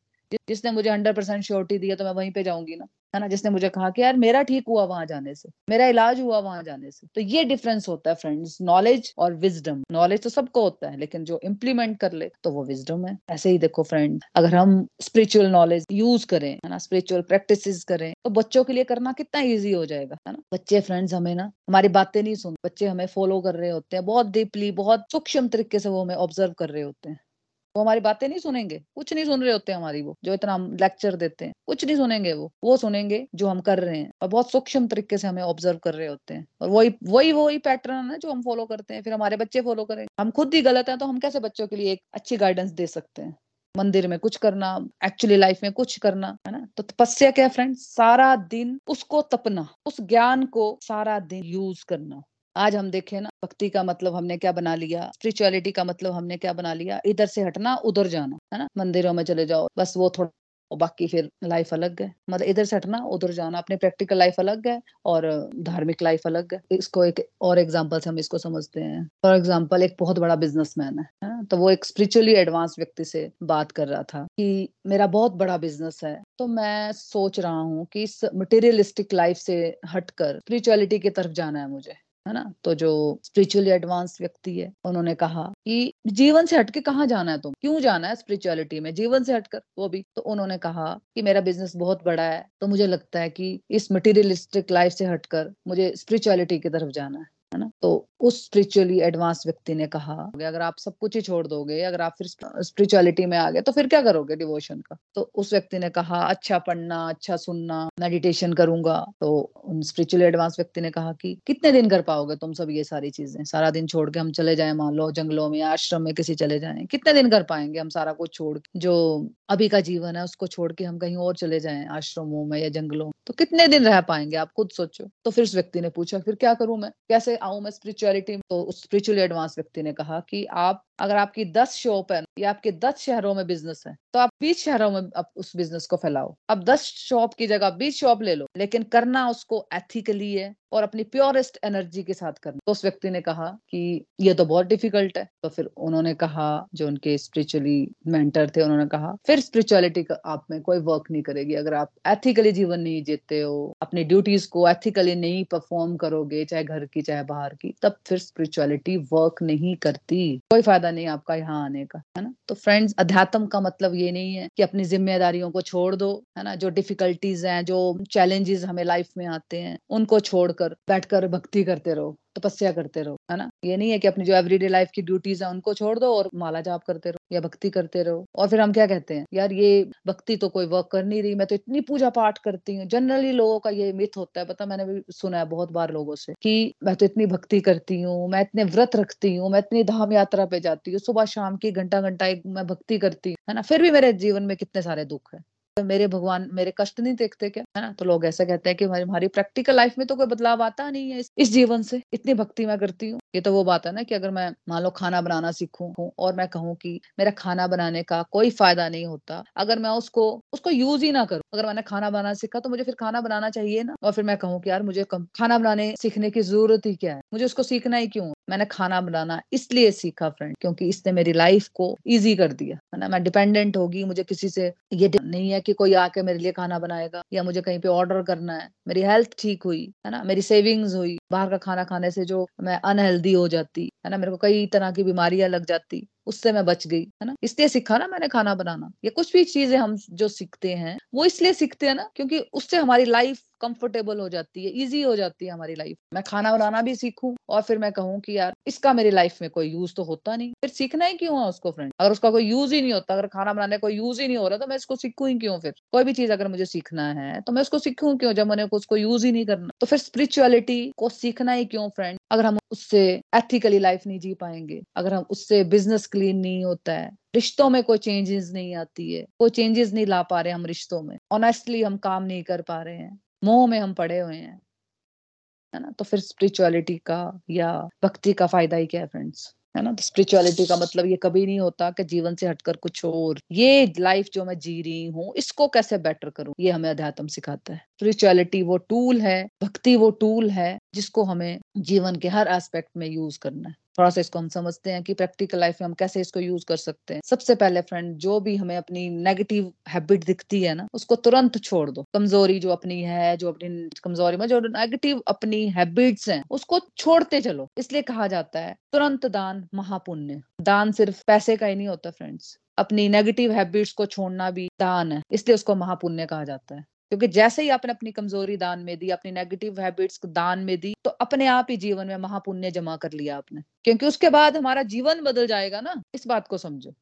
जिसने मुझे हंड्रेड परसेंट श्योरिटी दिया तो मैं वहीं पे जाऊँगी ना। है ना, जिसने मुझे कहा कि यार मेरा ठीक हुआ वहाँ जाने से, मेरा इलाज हुआ वहाँ जाने से। तो ये डिफरेंस होता है फ्रेंड्स नॉलेज और विजडम नॉलेज तो सबको होता है, लेकिन जो इम्प्लीमेंट कर ले तो वो विजडम है। ऐसे ही देखो फ्रेंड अगर हम स्पिरिचुअल नॉलेज यूज़ करें, है ना स्पिरिचुअल प्रैक्टिस करें तो बच्चों के लिए करना कितना ईजी हो जाएगा, है ना? बच्चे फ्रेंड्स हमें ना, हमारी बातें नहीं सुन, बच्चे हमें फॉलो कर रहे होते हैं, बहुत डीपली बहुत सूक्ष्म तरीके से वो हमें ऑब्ज़र्व कर रहे होते हैं। वो हमारी बातें नहीं सुनेंगे। कुछ नहीं सुन रहे होते हमारी वो, जो इतना हम लेक्चर देते हैं। कुछ नहीं सुनेंगे वो। वो सुनेंगे जो हम कर रहे हैं और बहुत सूक्ष्म तरीके से हमें ऑब्ज़र्व कर रहे होते हैं। और वही वही वही पैटर्न है जो हम फॉलो करते हैं। फिर हमारे बच्चे फॉलो करें। हम खुद ही गलत है तो हम कैसे बच्चों के लिए एक अच्छी गाइडेंस दे सकते हैं? मंदिर में कुछ करना एक्चुअली लाइफ में कुछ करना, है ना? तो तपस्या क्या फ्रेंड सारा दिन उसको तपना, उस ज्ञान को सारा दिन यूज़ करना। आज हम देखें ना भक्ति का मतलब हमने क्या बना लिया? स्पिरिचुअलिटी का मतलब हमने क्या बना लिया? इधर से हटना उधर जाना है ना? मंदिरों में चले जाओ बस वो थोड़ा बाकी फिर लाइफ अलग है। मतलब इधर से हटना उधर जाना अपने प्रैक्टिकल लाइफ अलग है और धार्मिक लाइफ अलग है। इसको एक और एग्जांपल से हम इसको समझते हैं। फॉर एग्जांपल एक बहुत बड़ा बिजनेसमैन है, है तो वो एक स्पिरिचुअली एडवांस व्यक्ति से बात कर रहा था कि मेरा बहुत बड़ा बिज़नेस है तो मैं सोच रहा हूँ कि इस मटेरियलिस्टिक लाइफ से हटकर स्पिरिचुअलिटी की तरफ़ जाना है मुझे। है ना? तो जो स्पिरिचुअली एडवांस व्यक्ति है, उन्होंने कहा कि जीवन से हटके कहाँ जाना है तुम? क्यों जाना है स्पिरिचुअलिटी में? जीवन से हटकर, वो भी। तो उन्होंने कहा कि मेरा बिज़नेस बहुत बड़ा है तो मुझे लगता है कि इस मटेरियलिस्टिक लाइफ से हटकर मुझे स्पिरिचुअलिटी की तरफ़ जाना है। है ना? तो उस स्पिरिचुअली एडवांस व्यक्ति ने कहा, अगर आप सब कुछ ही छोड़ दोगे, अगर आप फिर स्पिरिचुअलिटी में आ गए तो फिर क्या करोगे डिवोशन का? तो उस व्यक्ति ने कहा अच्छा पढ़ना अच्छा सुनना मेडिटेशन करूँगा। तो उन स्पिरिचुअली एडवांस व्यक्ति ने कहा कि, कितने दिन कर पाओगे तुम सब ये सारी चीज़ें? सारा दिन छोड़ के हम चले जाए, मान लो, जंगलों में आश्रम में किसी चले जाए। कितने दिन कर पाएँगे हम सारा कुछ छोड़ जो अभी का जीवन है, उसको छोड़ के हम कहीं और चले जाए, आश्रमों में या जंगलों तो कितने दिन रह पाएँगे? आप खुद सोचो। तो फिर उस व्यक्ति ने पूछा, फिर क्या करूँ मैं? कैसे आऊँ मैं स्पिरिचुअलिटी तो उस स्पिरिचुअली एडवांस व्यक्ति ने कहा कि आप अगर आपकी दस शॉप है या आपके दस शहरों में बिज़नेस है तो आप बीस शहरों में आप उस बिज़नेस को फैलाओ। अब दस शॉप की जगह बीस शॉप ले लो, लेकिन करना उसको एथिकली है और अपनी प्योरेस्ट एनर्जी के साथ करना। तो उस व्यक्ति ने कहा कि ये तो बहुत डिफ़िकल्ट है। तो फिर उन्होंने कहा, जो उनके स्पिरिचुअली मेंटर थे, उन्होंने कहा, फिर स्पिरिचुअलिटी आप में कोई वर्क नहीं करेगी। अगर आप एथिकली जीवन नहीं जीते हो, अपनी ड्यूटीज़ को एथिकली नहीं परफॉर्म करोगे, चाहे घर की, चाहे बाहर की, तब फिर स्पिरिचुअलिटी वर्क नहीं करती। कोई फ़ायदा नहीं आपका यहाँ आने का, है ना? तो फ्रेंड्स अध्यात्म का मतलब ये नहीं है कि अपनी जिम्मेदारियों को छोड़ दो, है ना? जो डिफिकल्टीज हैं, जो चैलेंजेस हमें लाइफ में आते हैं, उनको छोड़कर, बैठकर भक्ति करते रहो। तपस्या करते रहो, है ना? ये नहीं है कि अपनी जो एवरीडे लाइफ की ड्यूटीज़ है, उनको छोड़ दो और माला जाप करते रहो या भक्ति करते रहो। और फिर हम क्या कहते हैं? यार, ये भक्ति तो कोई वर्क कर नहीं रही, मैं तो इतनी पूजा पाठ करती हूँ। जनरली लोगों का ये मिथ होता है, पता मैंने भी सुना है बहुत बार लोगों से कि मैं तो इतनी भक्ति करती हूँ, मैं इतने व्रत रखती हूँ, मैं इतनी धाम यात्रा पे जाती हूँ, सुबह शाम की घंटा घंटा एक मैं भक्ति करती हूँ, है ना? फिर भी मेरे जीवन में कितने सारे दुख है। तो मेरे भगवान, मेरे कष्ट नहीं देखते क्या? है ना? तो लोग ऐसा कहते हैं कि हमारी प्रैक्टिकल लाइफ में तो कोई बदलाव आता नहीं है इस जीवन से। इतनी भक्ति मैं करती हूँ। ये तो वो बात है ना कि अगर मैं, मान लो खाना बनाना सीखूं और मैं कहूँ कि मेरा खाना बनाने का कोई फ़ायदा नहीं होता, अगर मैं उसको उसको यूज़ ही ना करूँ, अगर मैंने खाना बनाना सीखा तो मुझे फिर खाना बनाना चाहिए ना। और फिर मैं कहूँ कि यार मुझे खाना बनाने सीखने की ज़रूरत ही क्या है? मुझे उसको सीखना ही क्यों? मैंने खाना बनाना इसलिए सीखा फ्रेंड क्योंकि इसने मेरी लाइफ को ईजी कर दिया, है ना? मैं डिपेंडेंट होगी, मुझे किसी से ये नहीं है कि कोई आके मेरे लिए खाना बनाएगा या मुझे कहीं पे ऑर्डर करना है। मेरी हेल्थ ठीक हुई, है ना? मेरी सेविंग्स हुई, बाहर का खाना खाने से जो मैं अनहेल्दी हो जाती है ना? मेरे को कई तरह की बीमारियाँ लग जाती। उससे मैं बच गई, है ना? इसलिए सीखा ना मैंने खाना बनाना। ये कुछ भी चीज़ें हम जो सीखते हैं, वो इसलिए सीखते हैं ना क्योंकि उससे हमारी लाइफ कंफर्टेबल हो जाती है इजी हो जाती है हमारी लाइफ मैं खाना बनाना भी सीखूं और फिर मैं कहूँ कि यार, इसका मेरी लाइफ में कोई यूज़ तो होता नहीं। फिर सीखना ही क्यों है उसको फ्रेंड अगर उसका कोई यूज़ ही नहीं होता, अगर खाना बनाने का यूज़ ही नहीं हो रहा तो मैं इसको सीखू ही क्यों फिर? कोई भी चीज़ अगर मुझे सीखना है तो मैं उसको सीखू क्यों जब मैंने उसको यूज़ ही नहीं करना? तो फिर स्पिरिचुअलिटी को सीखना ही क्यों फ्रेंड अगर हम उससे एथिकली लाइफ नहीं जी पाएँगे, अगर हम उससे बिज़नेस क्लीन नहीं होता है। रिश्तों में कोई चेंजेस नहीं आती है। कोई चेंजेस नहीं ला पा रहे हम रिश्तों में। ऑनेस्टली हम काम नहीं कर पा रहे हैं। मोह में हम पड़े हुए हैं। है ना? तो फिर स्पिरिचुअलिटी का या भक्ति का फ़ायदा ही क्या है फ्रेंड्स है ना? तो स्पिरिचुअलिटी का मतलब ये कभी नहीं होता कि जीवन से हटकर कुछ और। ये लाइफ जो मैं जी रही हूँ, इसको कैसे बेटर करूँ? ये हमें अध्यात्म सिखाता है। स्पिरिचुअलिटी वो टूल है, भक्ति वो टूल है, जिसको हमें जीवन के हर एस्पेक्ट में यूज़ करना है। थोड़ा सा इसको हम समझते हैं कि प्रैक्टिकल लाइफ में हम कैसे इसको यूज़ कर सकते हैं। सबसे पहले फ्रेंड जो भी हमें अपनी नेगेटिव हैबिट दिखती है ना, उसको तुरंत छोड़ दो। कमज़ोरी जो अपनी है, जो अपनी कमज़ोरी में जो नेगेटिव अपनी हैबिट्स हैं, उसको छोड़ते चलो। इसलिए कहा जाता है, तुरंत दान महापुण्य। दान सिर्फ़ पैसे का ही नहीं होता फ्रेंड्स अपनी नेगेटिव हैबिट्स को छोड़ना भी दान है। इसलिए उसको महापुण्य कहा जाता है। क्योंकि जैसे ही आपने अपनी कमज़ोरी दान में दी, अपनी नेगेटिव हैबिट्स दान में दी तो अपने आप ही जीवन में महापुण्य जमा कर लिया आपने। क्योंकि उसके बाद हमारा जीवन बदल जाएगा ना, इस बात को समझो।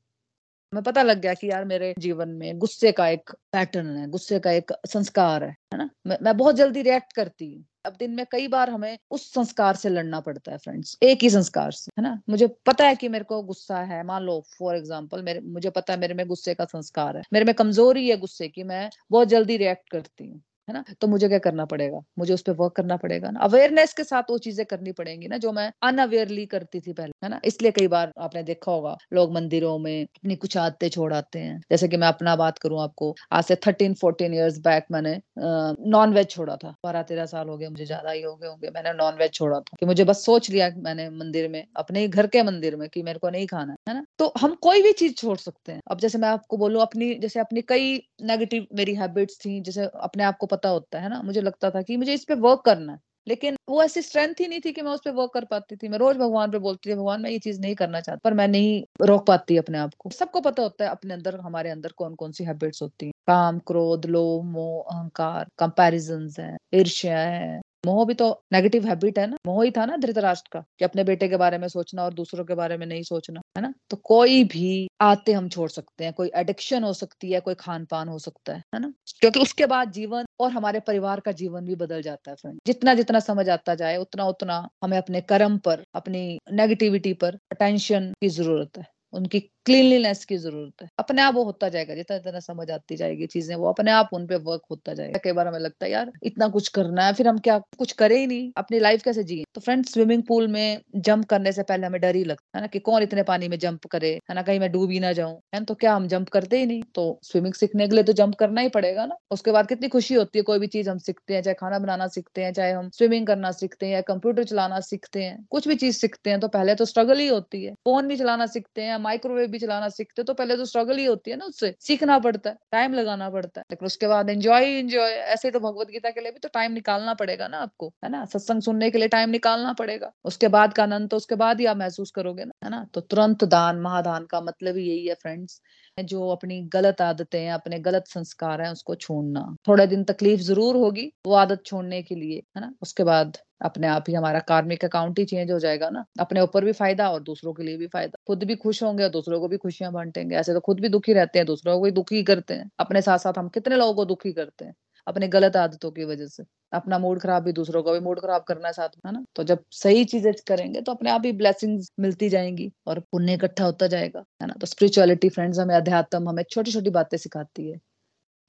हमें पता लग गया कि यार मेरे जीवन में गुस्से का एक पैटर्न है गुस्से का एक संस्कार है है ना? मैं, मैं बहुत जल्दी रिएक्ट करती हूँ। अब दिन में कई बार हमें उस संस्कार से लड़ना पड़ता है फ्रेंड्स एक ही संस्कार से है ना? मुझे पता है कि मेरे को गुस्सा है। मान लो फॉर एग्ज़ाम्पल मेरे मुझे पता है मेरे में गुस्से का संस्कार है। मेरे में कमज़ोरी है गुस्से की मैं बहुत जल्दी रिएक्ट करती हूँ। है ना? तो मुझे क्या करना पड़ेगा? मुझे उस पर वर्क करना पड़ेगा ना? अवेयरनेस के साथ वो चीज़ें करनी पड़ेंगी ना, जो मैं अनअवेयरली करती थी पहले, है ना? इसलिए कई बार आपने देखा होगा, लोग मंदिरों में अपनी कुछ आदतें छोड़ आते हैं। जैसे कि मैं अपना बात करूँ आपको, आज से थर्टीन फोर्टीन ईयर्स बैक मैंने नॉन वेज छोड़ा था। बारह, तेरह साल हो गए, मुझे ज़्यादा ही हो गए होंगे। मैंने नॉन वेज छोड़ा था कि मुझे बस सोच लिया मैंने मंदिर में, अपने घर के मंदिर में कि मेरे को नहीं खाना है ना? तो हम कोई भी चीज़ छोड़ सकते हैं। अब जैसे मैं आपको बोलूँ, अपनी, जैसे अपनी कई नेगेटिव मेरी हैबिट्स थी, जैसे अपने आप को पता होता है ना, मुझे लगता था कि मुझे इस पे वर्क करना है। लेकिन वो ऐसी स्ट्रेंथ ही नहीं थी कि मैं उस पर वर्क कर पाती थी। मैं रोज भगवान पे बोलती थी, भगवान, मैं ये चीज़ नहीं करना चाहती, पर मैं नहीं रोक पाती अपने आप को। सबको पता होता है अपने अंदर, हमारे अंदर कौन कौन सी हैबिट्स होती हैं। काम, क्रोध, लोभ, मोह, अहंकार कंपेरिजन है, ईर्ष्या है। मोह भी तो नेगेटिव हैबिट है ना? मोह ही था ना धृतराष्ट्र का, कि अपने बेटे के बारे में सोचना और दूसरों के बारे में नहीं सोचना, है ना? तो कोई भी आते हम छोड़ सकते हैं, कोई एडिक्शन हो सकती है, कोई खान पान हो सकता है है ना? क्योंकि उसके बाद जीवन और हमारे परिवार का जीवन भी बदल जाता है फ्रेंड जितना जितना समझ आता जाए, उतना उतना हमें अपने कर्म पर, अपनी नेगेटिविटी पर अटेंशन की ज़रूरत है। उनकी क्लीनलीनेस की ज़रूरत है। अपने आप वो होता जाएगा, जितना जितना समझ आती जाएगी चीज़ें, वो अपने आप उन पे वर्क होता जाएगा। कई बार हमें लगता है, यार, इतना कुछ करना है, फिर हम क्या, कुछ करें ही नहीं, अपनी लाइफ कैसे जिए? तो फ्रेंड स्विमिंग पूल में जंप करने से पहले हमें डर ही लगता है ना कि कौन इतने पानी में जंप करे, है ना, कहीं मैं डूब ही ना जाऊँ। है तो क्या हम जंप करते ही नहीं? तो स्विमिंग सीखने के लिए तो जंप करना ही पड़ेगा ना। उसके बाद कितनी खुशी होती है, कोई भी चीज़ हम सीखते हैं, चाहे खाना बनाना सीखते हैं, चाहे हम स्विमिंग करना सीखते हैं या कंप्यूटर चलाना सीखते हैं, कुछ भी चीज़ सीखते हैं तो पहले तो स्ट्रगल ही होती है। फ़ोन भी चलाना सीखते हैं माइक्रोवेव भी चलाना सीखते तो पहले तो स्ट्रगल ही होती है ना उससे, सीखना पड़ता है टाइम लगाना पड़ता है। लेकिन उसके बाद एंजॉय एंजॉय ऐसे तो भगवत गीता के लिए भी तो टाइम निकालना पड़ेगा ना आपको, है ना? सत्संग सुनने के लिए टाइम निकालना पड़ेगा। उसके बाद का आनंद तो उसके बाद ही आप महसूस करोगे ना, है ना? तो तुरंत दान, महादान का मतलब यही है फ्रेंड्स जो अपनी गलत आदतें हैं, अपने गलत संस्कार हैं, उसको छोड़ना। थोड़े दिन तकलीफ़ ज़रूर होगी, वो आदत छोड़ने के लिए, है ना? उसके बाद अपने आप ही हमारा कार्मिक अकाउंट ही चेंज हो जाएगा ना। अपने ऊपर भी फ़ायदा और दूसरों के लिए भी फ़ायदा। खुद भी खुश होंगे और दूसरों को भी खुशियाँ बांटेंगे। ऐसे तो खुद भी दुखी रहते हैं, दूसरों को भी दुखी करते हैं। अपने साथ साथ हम कितने लोगों को दुखी करते हैं? अपने गलत आदतों की वजह से। अपना मूड खराब भी, दूसरों का भी मूड खराब करना है साथ में, है ना? तो जब सही चीज़ें करेंगे तो अपने आप ही ब्लेसिंग मिलती जाएँगी और पुण्य इकट्ठा होता जाएगा, है ना? तो स्पिरिचुअलिटी फ्रेंड्स हमें, अध्यात्म हमें छोटी छोटी बातें सिखाती है।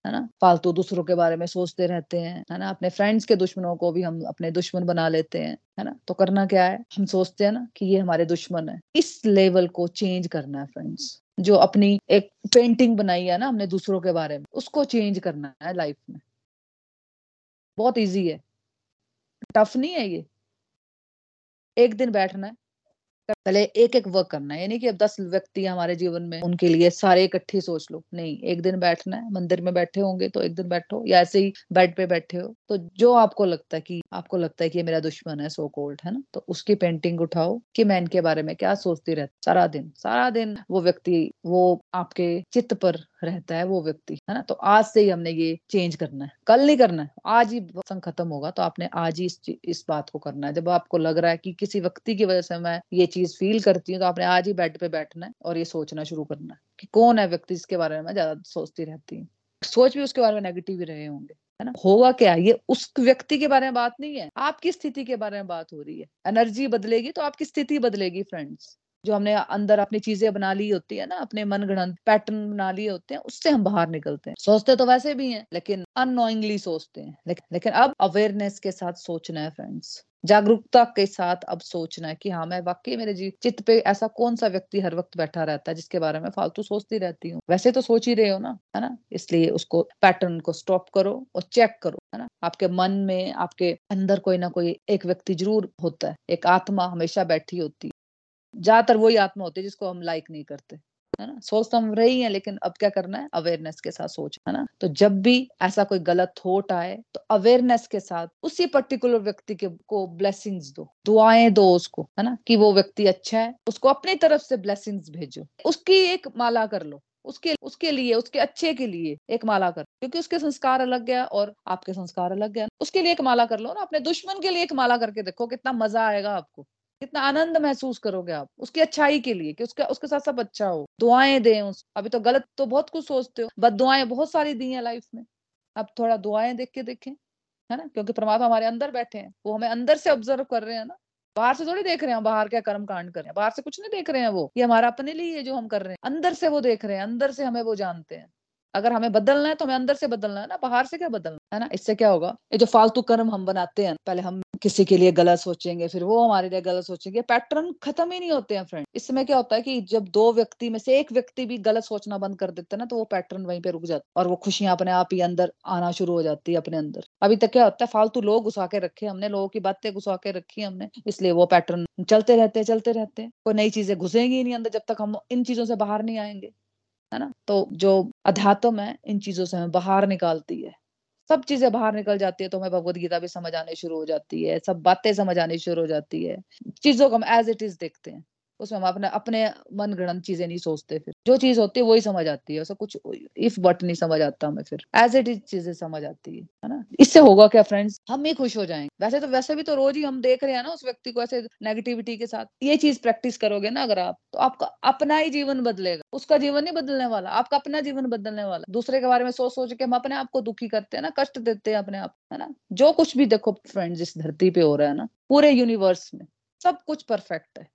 है ना? फालतू दूसरों के बारे में सोचते रहते हैं, है ना? अपने फ्रेंड्स के दुश्मनों को भी हम अपने दुश्मन बना लेते हैं, है ना? तो करना क्या है? हम सोचते हैं ना कि ये हमारे दुश्मन है। इस लेवल को चेंज करना है फ्रेंड्स जो अपनी एक पेंटिंग बनाई है ना हमने दूसरों के बारे में, उसको चेंज करना है लाइफ में। बहुत इजी है। टफ नहीं है ये। एक दिन बैठना है। पहले एक एक वर्क करना है। यानी कि अब दस व्यक्ति हमारे जीवन में, उनके लिए सारे इकट्ठे सोच लो। नहीं, एक दिन बैठना है, मंदिर में बैठे होंगे तो एक दिन बैठो या ऐसे ही बेड पे बैठे हो। तो जो आपको लगता है कि, आपको लगता है कि ये मेरा दुश्मन है सो कोल्ड है ना? तो उसकी पेंटिंग उठाओ कि मैं इनके बारे में क्या सोचती रहती सारा दिन सारा दिन वो व्यक्ति, वो आपके चित्त पर रहता है वो व्यक्ति है ना? तो आज से ही हमने ये चेंज करना है। कल नहीं करना है आज ही संग खत्म होगा तो आपने आज ही इस, इस बात को करना है। जब आपको लग रहा है कि किसी व्यक्ति की वजह से मैं ये चीज़ फील करती हूँ तो आपने आज ही बेड पे बैठना है और ये सोचना शुरू करना है कि कौन है व्यक्ति जिसके बारे में मैं ज़्यादा सोचती रहती हूँ। सोच भी उसके बारे में नेगेटिव ही रहे होंगे है ना? होगा क्या? ये उस व्यक्ति के बारे में बात नहीं है। आपकी स्थिति के बारे में बात हो रही है। एनर्जी बदलेगी तो आपकी स्थिति बदलेगी फ्रेंड्स जो हमने अंदर अपनी चीज़ें बना ली होती है ना, अपने मन गणन पैटर्न बना लिए होते हैं, उससे हम बाहर निकलते हैं। सोचते तो वैसे भी हैं, लेकिन अनोइंगली सोचते हैं। लेकिन लेकिन अब अवेयरनेस के साथ सोचना है फ्रेंड्स जागरूकता के साथ अब सोचना है कि हाँ मैं वाकई मेरे जी, चित्त पे ऐसा कौन सा व्यक्ति हर वक्त बैठा रहता है जिसके बारे में फालतू सोचती रहती हूँ? वैसे तो सोच ही रहे हो ना, है ना? इसलिए उसको पैटर्न को स्टॉप करो और चेक करो, है ना? आपके मन में, आपके अंदर कोई ना कोई एक व्यक्ति ज़रूर होता है। एक आत्मा हमेशा बैठी होती ज़्यादातर वही आत्मा होती है जिसको हम लाइक नहीं करते, है ना? सोच तो हम रही है, लेकिन अब क्या करना है? अवेयरनेस के साथ सोच, है ना? तो जब भी ऐसा कोई गलत थॉट आए तो अवेयरनेस के साथ उसी पर्टिकुलर व्यक्ति के, को ब्लेसिंग्स दो। दुआएँ दो उसको, है ना? कि वो व्यक्ति अच्छा है, उसको अपनी तरफ़ से ब्लेसिंग्स भेजो। उसकी एक माला कर लो। उसके उसके लिए, उसके अच्छे के लिए एक माला कर क्योंकि उसके संस्कार अलग गया और आपके संस्कार अलग गया उसके लिए एक माला कर लो ना, अपने दुश्मन के लिए एक माला करके देखो, कितना मज़ा आएगा आपको। कितना आनंद महसूस करोगे आप, उसकी अच्छाई के लिए कि उसका, उसके साथ सब अच्छा हो। दुआएँ दें उस, अभी तो गलत तो बहुत कुछ सोचते हो बट दुआएँ बहुत सारी दी हैं लाइफ में। अब थोड़ा दुआएँ देख के देखें, है ना? क्योंकि परमात्मा हमारे अंदर बैठे हैं, वो हमें अंदर से ऑब्ज़र्व कर रहे हैं ना। बाहर से थोड़ी देख रहे हैं बाहर क्या कर्म कांड कर रहे हैं, बाहर से कुछ नहीं देख रहे हैं वो। ये हमारा अपने लिए जो हम कर रहे हैं। अंदर से वो देख रहे हैं, अंदर से हमें वो जानते हैं। अगर हमें बदलना है तो हमें अंदर से बदलना है ना, बाहर से क्या बदलना है? ना? इससे क्या होगा? ये जो फालतू कर्म हम बनाते हैं, पहले हम किसी के लिए गलत सोचेंगे, फिर वो हमारे लिए गलत सोचेंगे। पैटर्न खत्म ही नहीं होते हैं फ्रेंड इसमें क्या होता है कि जब दो व्यक्ति में से एक व्यक्ति भी गलत सोचना बंद कर देता है ना तो वो पैटर्न वहीं पे रुक जाता है और वो खुशियाँ अपने आप ही अंदर आना शुरू हो जाती है अपने अंदर। अभी तक क्या होता है, फालतू लोग घुसा के रखे हमने, लोगों की बातें घुसा के रखी हमने, इसलिए वो पैटर्न चलते रहते हैं, चलते रहते हैं। कोई नई चीज़ें घुसेंगी नहीं अंदर जब तक हम इन चीज़ों से बाहर नहीं आएँगे। है ना? तो जो अध्यात्म है, इन चीज़ों से हमें बाहर निकालती है। सब चीज़ें बाहर निकल जाती है तो हमें भगवत गीता भी समझ आने शुरू हो जाती है, सब बातें समझ आनी शुरू हो जाती है। चीज़ों को हम एज इट इज़ देखते हैं। उसमें हम अपने अपने मन गणन चीज़ें नहीं सोचते फिर। जो चीज़ होती है वही समझ आती है उसका कुछ इफ़ बट नहीं समझ आता हमें फिर। एज इट इज़ चीज़ें समझ आती है है ना? इससे होगा क्या फ्रेंड्स हम ही खुश हो जाएँगे। वैसे तो वैसे भी तो रोज ही हम देख रहे हैं ना उस व्यक्ति को ऐसे नेगेटिविटी के साथ। ये चीज़ प्रैक्टिस करोगे ना अगर आप तो आपका अपना ही जीवन बदलेगा। उसका जीवन नहीं बदलने वाला, आपका अपना जीवन बदलने वाला। दूसरे के बारे में सोच सोच के हम अपने आप को दुखी करते हैं ना, कष्ट देते हैं अपने आप है ना? जो कुछ भी देखो फ्रेंड्स इस धरती पे हो रहा है ना, पूरे यूनिवर्स में, सब कुछ परफेक्ट है।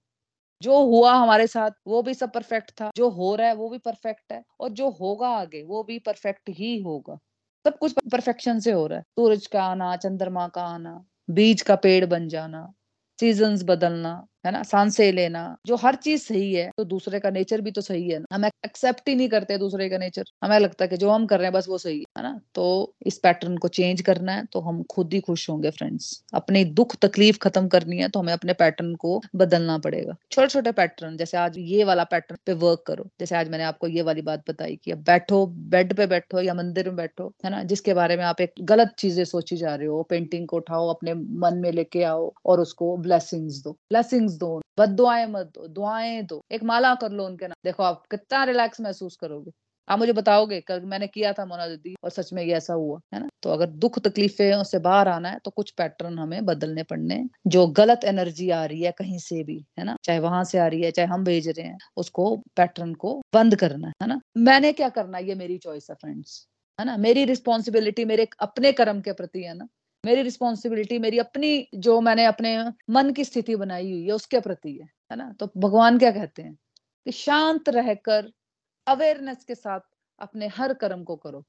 जो हुआ हमारे साथ, वो भी सब परफेक्ट था, जो हो रहा है, वो भी परफेक्ट है, और जो होगा आगे, वो भी परफेक्ट ही होगा। सब कुछ परफेक्शन से हो रहा है। सूरज का आना, चंद्रमा का आना, बीज का पेड़ बन जाना सीजन्स बदलना। है ना, साँसें लेना, जो हर चीज़ सही है तो दूसरे का नेचर भी तो सही है ना। हम एक्सेप्ट ही नहीं करते दूसरे का नेचर हमें लगता है कि जो हम कर रहे हैं, बस वो सही है ना। तो इस पैटर्न को चेंज करना है तो हम खुद ही खुश होंगे फ्रेंड्स अपनी दुख, तकलीफ़ खत्म करनी है तो हमें अपने पैटर्न को बदलना पड़ेगा। छोटे छोटे पैटर्न जैसे आज ये वाला पैटर्न पे वर्क करो। जैसे आज मैंने आपको ये वाली बात बताई कि अब बैठो बेड पे बैठो या मंदिर में बैठो, है ना, जिसके बारे में आप एक गलत चीज़ें सोची जा रहे हो। पेंटिंग को उठाओ, अपने मन में लेके आओ और उसको ब्लेसिंग्स दो। ब्लेसिंग्स दो बद दुआएँ मत दो, दुआएँ दो। एक माला कर लो उनके नाम। देखो आप कितना रिलैक्स महसूस करोगे। आप मुझे बताओगे, कल मैंने किया था मोना दीदी और सच में ये ऐसा हुआ, है ना? तो अगर दुख तकलीफें से बाहर आना है तो कुछ पैटर्न हमें बदलने पड़ने जो गलत एनर्जी आ रही है कहीं से भी, है ना? चाहे वहाँ से आ रही है, चाहे हम भेज रहे हैं, उसको पैटर्न को बंद करना है ना? मैंने क्या करना ये मेरी चॉइस है फ्रेंड्स है ना? मेरी रिस्पॉन्सिबिलिटी मेरे अपने कर्म के प्रति है ना? मेरी रिस्पॉन्सिबिलिटी मेरी अपनी जो मैंने अपने मन की स्थिति बनाई हुई है, उसके प्रति है है ना? तो भगवान क्या कहते हैं? कि शांत रहकर अवेयरनेस के साथ अपने हर कर्म को करो।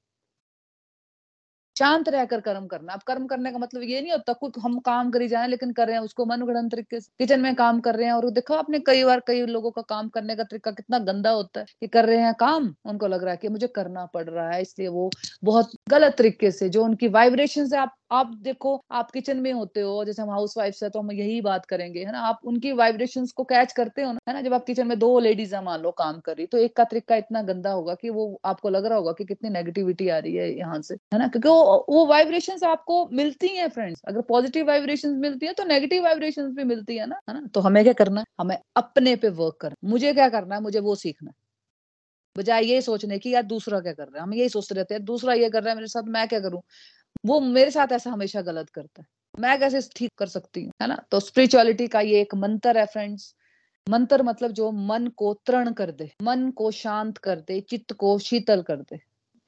शांत रहकर कर्म करना। अब कर्म करने का मतलब ये नहीं होता, कुछ हम काम करी जाए लेकिन कर रहे हैं, उसको मनगढ़ंत तरीके से, किचन में काम कर रहे हैं, और देखो आपने कई बार कई लोगों का काम करने का तरीका कितना गंदा होता है, कि कर रहे हैं काम, उनको लग रहा है कि मुझे करना पड़ रहा है, इसलिए वो बहुत गलत तरीके से, जो उनकी वाइब्रेशन से आप आप देखो, आप किचन में होते हो, जैसे हम हाउस वाइफ है तो हम यही बात करेंगे, है ना? आप उनकी वाइब्रेशन को कैच करते हो ना, है ना? जब आप किचन में दो लेडीज़ मान लो, काम कर रही तो एक का तरीका इतना गंदा होगा कि वो आपको लग रहा होगा कि कितनी नेगेटिविटी आ रही है यहाँ से, है ना? क्योंकि वो वो वाइब्रेशन आपको मिलती है फ्रेंड्स अगर पॉजिटिव वाइब्रेशन मिलती है तो नेगेटिव वाइब्रेशन भी मिलती है ना है ना? तो हमें क्या करना है? हमें अपने पे वर्क करना मुझे क्या करना है? मुझे वो सीखना है। बजाय ये सोचने की यार दूसरा क्या कर रहा है? हम यही सोचते रहते हैं, दूसरा ये कर रहा है, मेरे साथ मैं क्या करूँ? वो मेरे साथ ऐसा हमेशा गलत करता है। मैं कैसे ठीक कर सकती हूँ, है ना? तो स्पिरिचुअलिटी का ये एक मंत्र है फ्रेंड्स मंत्र मतलब जो मन को तृण कर दे, मन को शांत कर दे, चित्त को शीतल कर दे।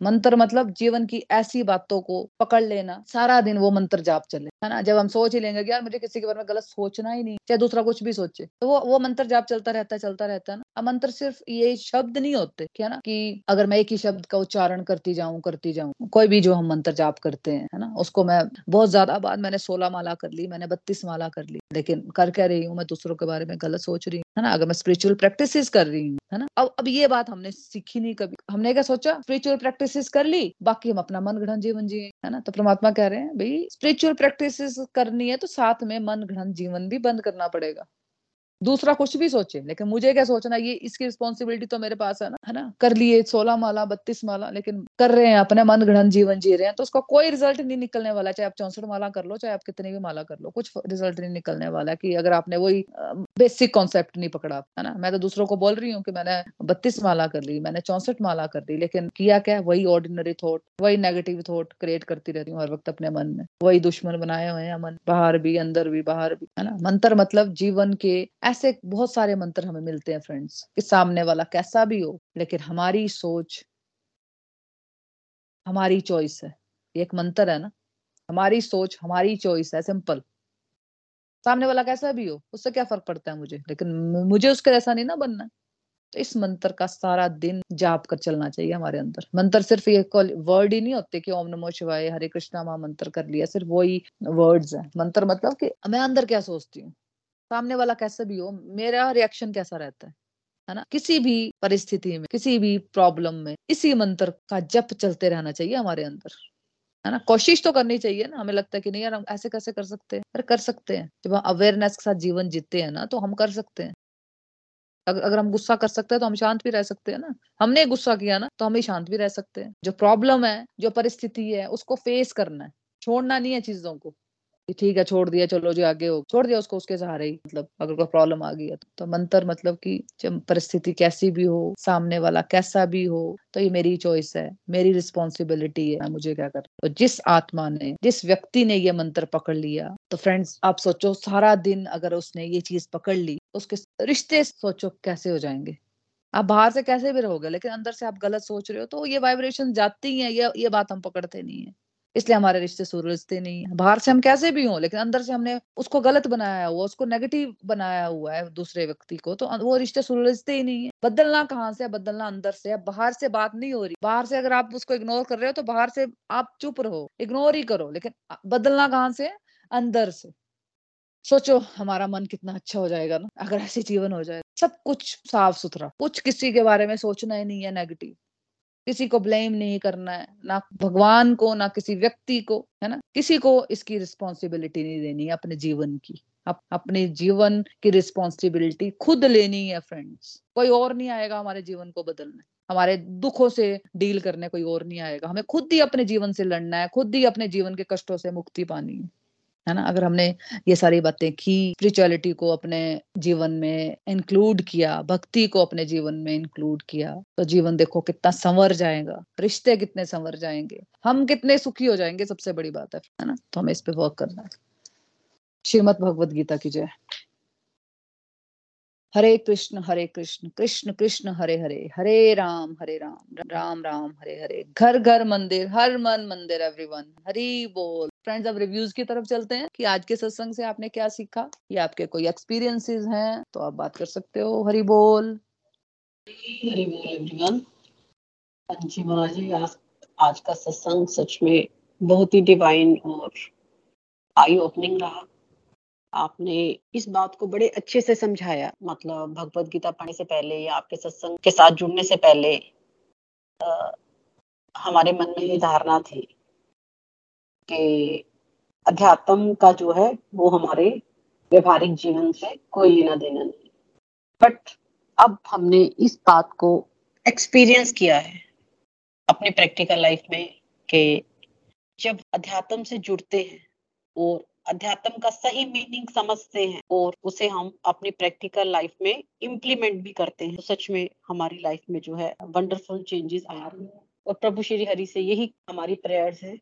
मंत्र मतलब जीवन की ऐसी बातों को पकड़ लेना, सारा दिन वो मंत्र जाप चले। है ना? जब हम सोच ही लेंगे कि यार मुझे किसी के बारे में गलत सोचना ही नहीं, चाहे दूसरा कुछ भी सोचे तो वो वो मंत्र जाप चलता रहता है, चलता रहता है ना, अब मंत्र सिर्फ़ ये शब्द नहीं होते क्या ना, कि अगर मैं एक ही शब्द का उच्चारण करती जाऊँ करती जाऊँ, कोई भी जो हम मंत्र जाप करते हैं, है ना, उसको मैं बहुत ज़्यादा बाद मैंने सोलह माला कर ली, मैंने बत्तीस माला कर ली, लेकिन कर क्या रही हूँ मैं दूसरों के बारे में गलत सोच रही हूँ, है ना, अगर मैं स्पिरिचुअल प्रैक्टिस कर रही हूँ, है ना, अब अब ये बात हमने सीखी नहीं कभी, हमने क्या सोचा स्पिरिचुअल प्रैक्टिस कर ली, बाकी हम अपना मन गढ़ जीवन जिए, है ना तो परमात्मा कह रहे हैं, भाई स्पिरिचुअल प्रैक्टिस करनी है तो साथ में मन घृण जीवन भी बंद करना पड़ेगा। दूसरा कुछ भी सोचे, लेकिन मुझे क्या सोचना, ये इसकी रिस्पॉन्सिबिलिटी तो मेरे पास है ना है ना? कर लिए, सोलह माला, बत्तीस माला, लेकिन कर रहे हैं, अपने मन गढ़ जीवन जी रहे हैं तो उसका कोई रिज़ल्ट नहीं निकलने वाला, चाहे आप चौसठ माला कर लो, चाहे आप कितनी भी माला कर लो, कुछ रिज़ल्ट नहीं निकलने वाला कि अगर आपने वही बेसिक कॉन्सेप्ट नहीं पकड़ा, है ना? मैं तो दूसरों को बोल रही हूँ कि मैंने बत्तीस माला कर ली, मैंने चौसठ माला कर ली लेकिन किया क्या वही ऑर्डिनरी थॉट वही नेगेटिव थॉट क्रिएट करती रहती हूँ हर वक्त अपने मन में। वही दुश्मन बनाए हुए हैं, मन, बाहर भी, अंदर भी, बाहर भी, है ना? मंत्र मतलब जीवन के ऐसे बहुत सारे मंत्र हमें मिलते हैं फ्रेंड्स कि सामने वाला कैसा भी हो, लेकिन हमारी सोच, हमारी चॉइस है। ये एक मंत्र है ना? हमारी सोच, हमारी चॉइस है सिंपल सामने वाला कैसा भी हो, उससे क्या फ़र्क पड़ता है मुझे? लेकिन मुझे उसके जैसा नहीं ना बनना। तो इस मंत्र का सारा दिन जाप कर चलना चाहिए हमारे अंदर। मंत्र सिर्फ़ ये वर्ड ही नहीं होते कि ओम नमो शिवाय, हरे कृष्णा महा मंत्र कर लिया, सिर्फ़ वही वर्ड्स है। मंत्र मतलब कि मैं अंदर क्या सोचती हूँ? सामने वाला कैसा भी हो, मेरा रिएक्शन कैसा रहता है? है ना? किसी भी परिस्थिति में, किसी भी प्रॉब्लम में, इसी मंत्र का जप चलते रहना चाहिए हमारे अंदर। है ना? कोशिश तो करनी चाहिए ना। हमें लगता है कि नहीं यार, हम ऐसे कैसे कर सकते हैं? अरे, कर सकते हैं। जब हम अवेयरनेस के साथ जीवन जीते हैं ना तो हम कर सकते हैं। अगर हम गुस्सा कर सकते हैं तो हम शांत भी रह सकते हैं ना। हमने गुस्सा किया ना तो हम ही शांत भी रह सकते हैं। जो प्रॉब्लम है, जो परिस्थिति है, उसको फेस करना है। छोड़ना नहीं है चीज़ों को। ठीक है छोड़ दिया चलो जो आगे हो। छोड़ दिया उसको उसके सहारे ही मतलब अगर कोई प्रॉब्लम आ गई है तो, तो मंत्र मतलब कि परिस्थिति कैसी भी हो सामने वाला कैसा भी हो तो ये मेरी चॉइस है मेरी रिस्पॉन्सिबिलिटी है। मुझे क्या कर तो जिस आत्मा ने जिस व्यक्ति ने ये मंत्र पकड़ लिया तो फ्रेंड्स आप सोचो सारा दिन अगर उसने ये चीज़ पकड़ ली उसके रिश्ते सोचो कैसे हो जाएँगे? आप बाहर से कैसे भी रहोगे लेकिन अंदर से आप गलत सोच रहे हो तो ये वाइब्रेशन जाती है ये ये बात हम पकड़ते नहीं है। इसलिए हमारे रिश्ते सुलझते नहीं है। बाहर से हम कैसे भी हों, लेकिन अंदर से हमने उसको गलत बनाया हुआ, उसको नेगेटिव बनाया हुआ है दूसरे व्यक्ति को तो वो रिश्ते सुलझते ही नहीं है। बदलना कहाँ से है? बदलना अंदर से है। बाहर से बात नहीं हो रही। बाहर से अगर आप उसको इग्नोर कर रहे हो तो बाहर से आप चुप रहो इग्नोर ही करो, लेकिन बदलना कहाँ से अंदर से। सोचो, हमारा मन कितना अच्छा हो जाएगा ना, अगर ऐसे जीवन हो जाए। सब कुछ साफ़ सुथरा कुछ किसी के बारे में सोचना ही नहीं है नेगेटिव किसी को ब्लेम नहीं करना है ना भगवान को ना किसी व्यक्ति को है ना? किसी को इसकी रिस्पॉन्सिबिलिटी नहीं देनी है अपने जीवन की। अप, अपने जीवन की रिस्पॉन्सिबिलिटी खुद लेनी है फ्रेंड्स कोई और नहीं आएगा हमारे जीवन को बदलने। हमारे दुखों से डील करने कोई और नहीं आएगा। हमें खुद ही अपने जीवन से लड़ना है खुद ही अपने जीवन के कष्टों से मुक्ति पानी है। है ना? अगर हमने ये सारी बातें की स्पिरिचुअलिटी को अपने जीवन में इंक्लूड किया, भक्ति को अपने जीवन में इंक्लूड किया तो जीवन देखो कितना संवर जाएगा। रिश्ते कितने संवर जाएँगे? हम कितने सुखी हो जाएँगे? सबसे बड़ी बात है ना? तो हमें इस पे वर्क करना है। श्रीमद भगवत गीता की जय। हरे कृष्ण हरे कृष्ण कृष्ण कृष्ण, हरे हरे हरे राम हरे राम राम राम, हरे हरे। घर घर, मंदिर, हर मन, मंदिर एवरीवन हरी बोल। फ्रेंड्स अब रिव्यूज़ की तरफ़ चलते हैं कि आज के सत्संग से आपने क्या सीखा? या आपके कोई एक्सपीरियंसेस हैं तो आप बात कर सकते हो। हरी बोल। हरी बोल एवरीवन जी महाराज जी, आज आज का सत्संग सच में बहुत ही डिवाइन और आई ओपनिंग रहा। आपने इस बात को बड़े अच्छे से समझाया मतलब भगवत गीता पढ़ने से पहले या आपके सत्संग के साथ जुड़ने से पहले आ, हमारे मन में ये धारणा थी कि अध्यात्म का जो है वो हमारे व्यवहारिक जीवन से कोई लेना देना नहीं। बट अब हमने इस बात को एक्सपीरियंस किया है अपनी प्रैक्टिकल लाइफ में कि जब अध्यात्म से जुड़ते हैं और अध्यात्म का सही मीनिंग समझते हैं और उसे हम अपनी प्रैक्टिकल लाइफ में इम्प्लीमेंट भी करते हैं। तो सच में हमारी लाइफ में जो है वंडरफुल चेंजेस आ रही है। और प्रभु श्री हरि से यही हमारी प्रेयर्स है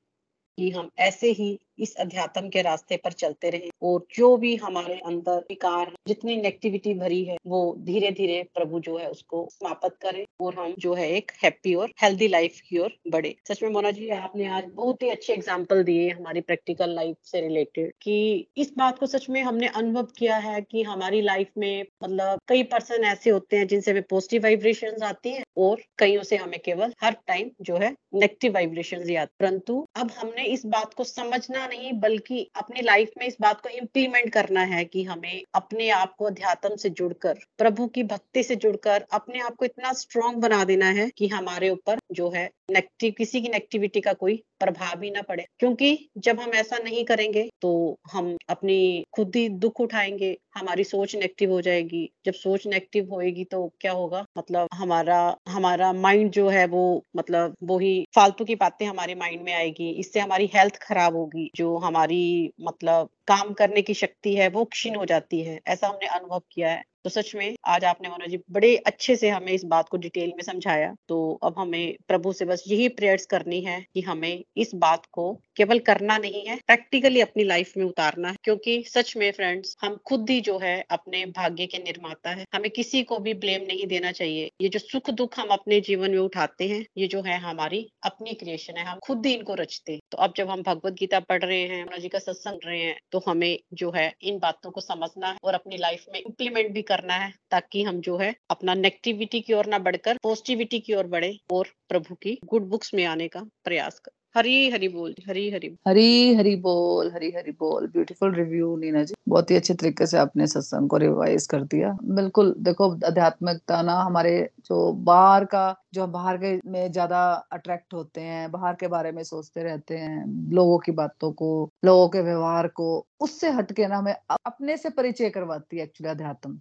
कि हम ऐसे ही इस अध्यात्म के रास्ते पर चलते रहे। और जो भी हमारे अंदर विकार, जितनी नेगेटिविटी भरी है, वो धीरे धीरे प्रभु जो है उसको समाप्त करे और हम जो है एक हैप्पी और हेल्दी लाइफ की ओर बढ़े। सच में मोना जी, आपने आज बहुत ही अच्छे एग्ज़ाम्पल दिए हमारी प्रैक्टिकल लाइफ से रिलेटेड कि इस बात को सच में हमने अनुभव किया है कि हमारी लाइफ में मतलब कई पर्सन ऐसे होते हैं जिनसे हमें पॉजिटिव वाइब्रेशन आती है और कईयों से हमें केवल हर टाइम जो है नेगेटिव वाइब्रेशन ही आती परंतु अब हमने इस बात को समझना नहीं, बल्कि अपनी लाइफ में इस बात को इम्प्लीमेंट करना है कि हमें अपने आप को अध्यात्म से जुड़कर, प्रभु की भक्ति से जुड़कर अपने आप को इतना स्ट्रॉन्ग बना देना है कि हमारे ऊपर जो है नेगेटिव किसी की नेगेटिविटी का कोई प्रभाव ही ना पड़े। क्योंकि जब हम ऐसा नहीं करेंगे तो हम अपनी खुद ही दुख उठाएँगे, हमारी सोच नेगेटिव हो जाएगी। जब सोच नेगेटिव होएगी तो क्या होगा? मतलब हमारा हमारा माइंड जो है वो मतलब वो ही फालतू की बातें हमारे माइंड में आएगी, इससे हमारी हेल्थ खराब होगी। जो हमारी मतलब काम करने की शक्ति है, वो क्षीण हो जाती है। ऐसा हमने अनुभव किया है। तो सच में आज आपने मनोज जी बड़े अच्छे से हमें इस बात को डिटेल में समझाया। तो अब हमें प्रभु से बस यही प्रेयर्स करनी है कि हमें इस बात को केवल करना नहीं है, प्रैक्टिकली अपनी लाइफ में उतारना है। क्योंकि सच में फ्रेंड्स, हम खुद ही जो है अपने भाग्य के निर्माता है। हमें किसी को भी ब्लेम नहीं देना चाहिए। ये जो सुख दुख हम अपने जीवन में उठाते हैं, ये जो है हमारी अपनी क्रिएशन है। हम खुद ही इनको रचते हैं। तो अब जब हम भगवत गीता पढ़ रहे हैं, मनोज का सत्संग रहे हैं तो हमें जो है इन बातों को समझना है और अपनी लाइफ में इम्प्लीमेंट भी करना है ताकि हम जो है अपना नेगेटिविटी की ओर ना बढ़कर पॉजिटिविटी की ओर बढ़े और प्रभु की गुड बुक्स में आने का प्रयास कर। हरी हरी बोल, हरी हरी हरी हरी बोल, हरी हरी बोल। Beautiful review Neena ji. बहुत ही अच्छे तरीके से आपने सत्संग को रिवाइज कर दिया। बिल्कुल, देखो, आध्यात्मिकता ना हमारे जो बाहर का, जो हम बाहर के में ज़्यादा अट्रैक्ट होते हैं, बाहर के बारे में सोचते रहते हैं, लोगों की बातों को, लोगों के व्यवहार को, उससे हटके ना हमें अपने से परिचय करवाती है एक्चुअली अध्यात्म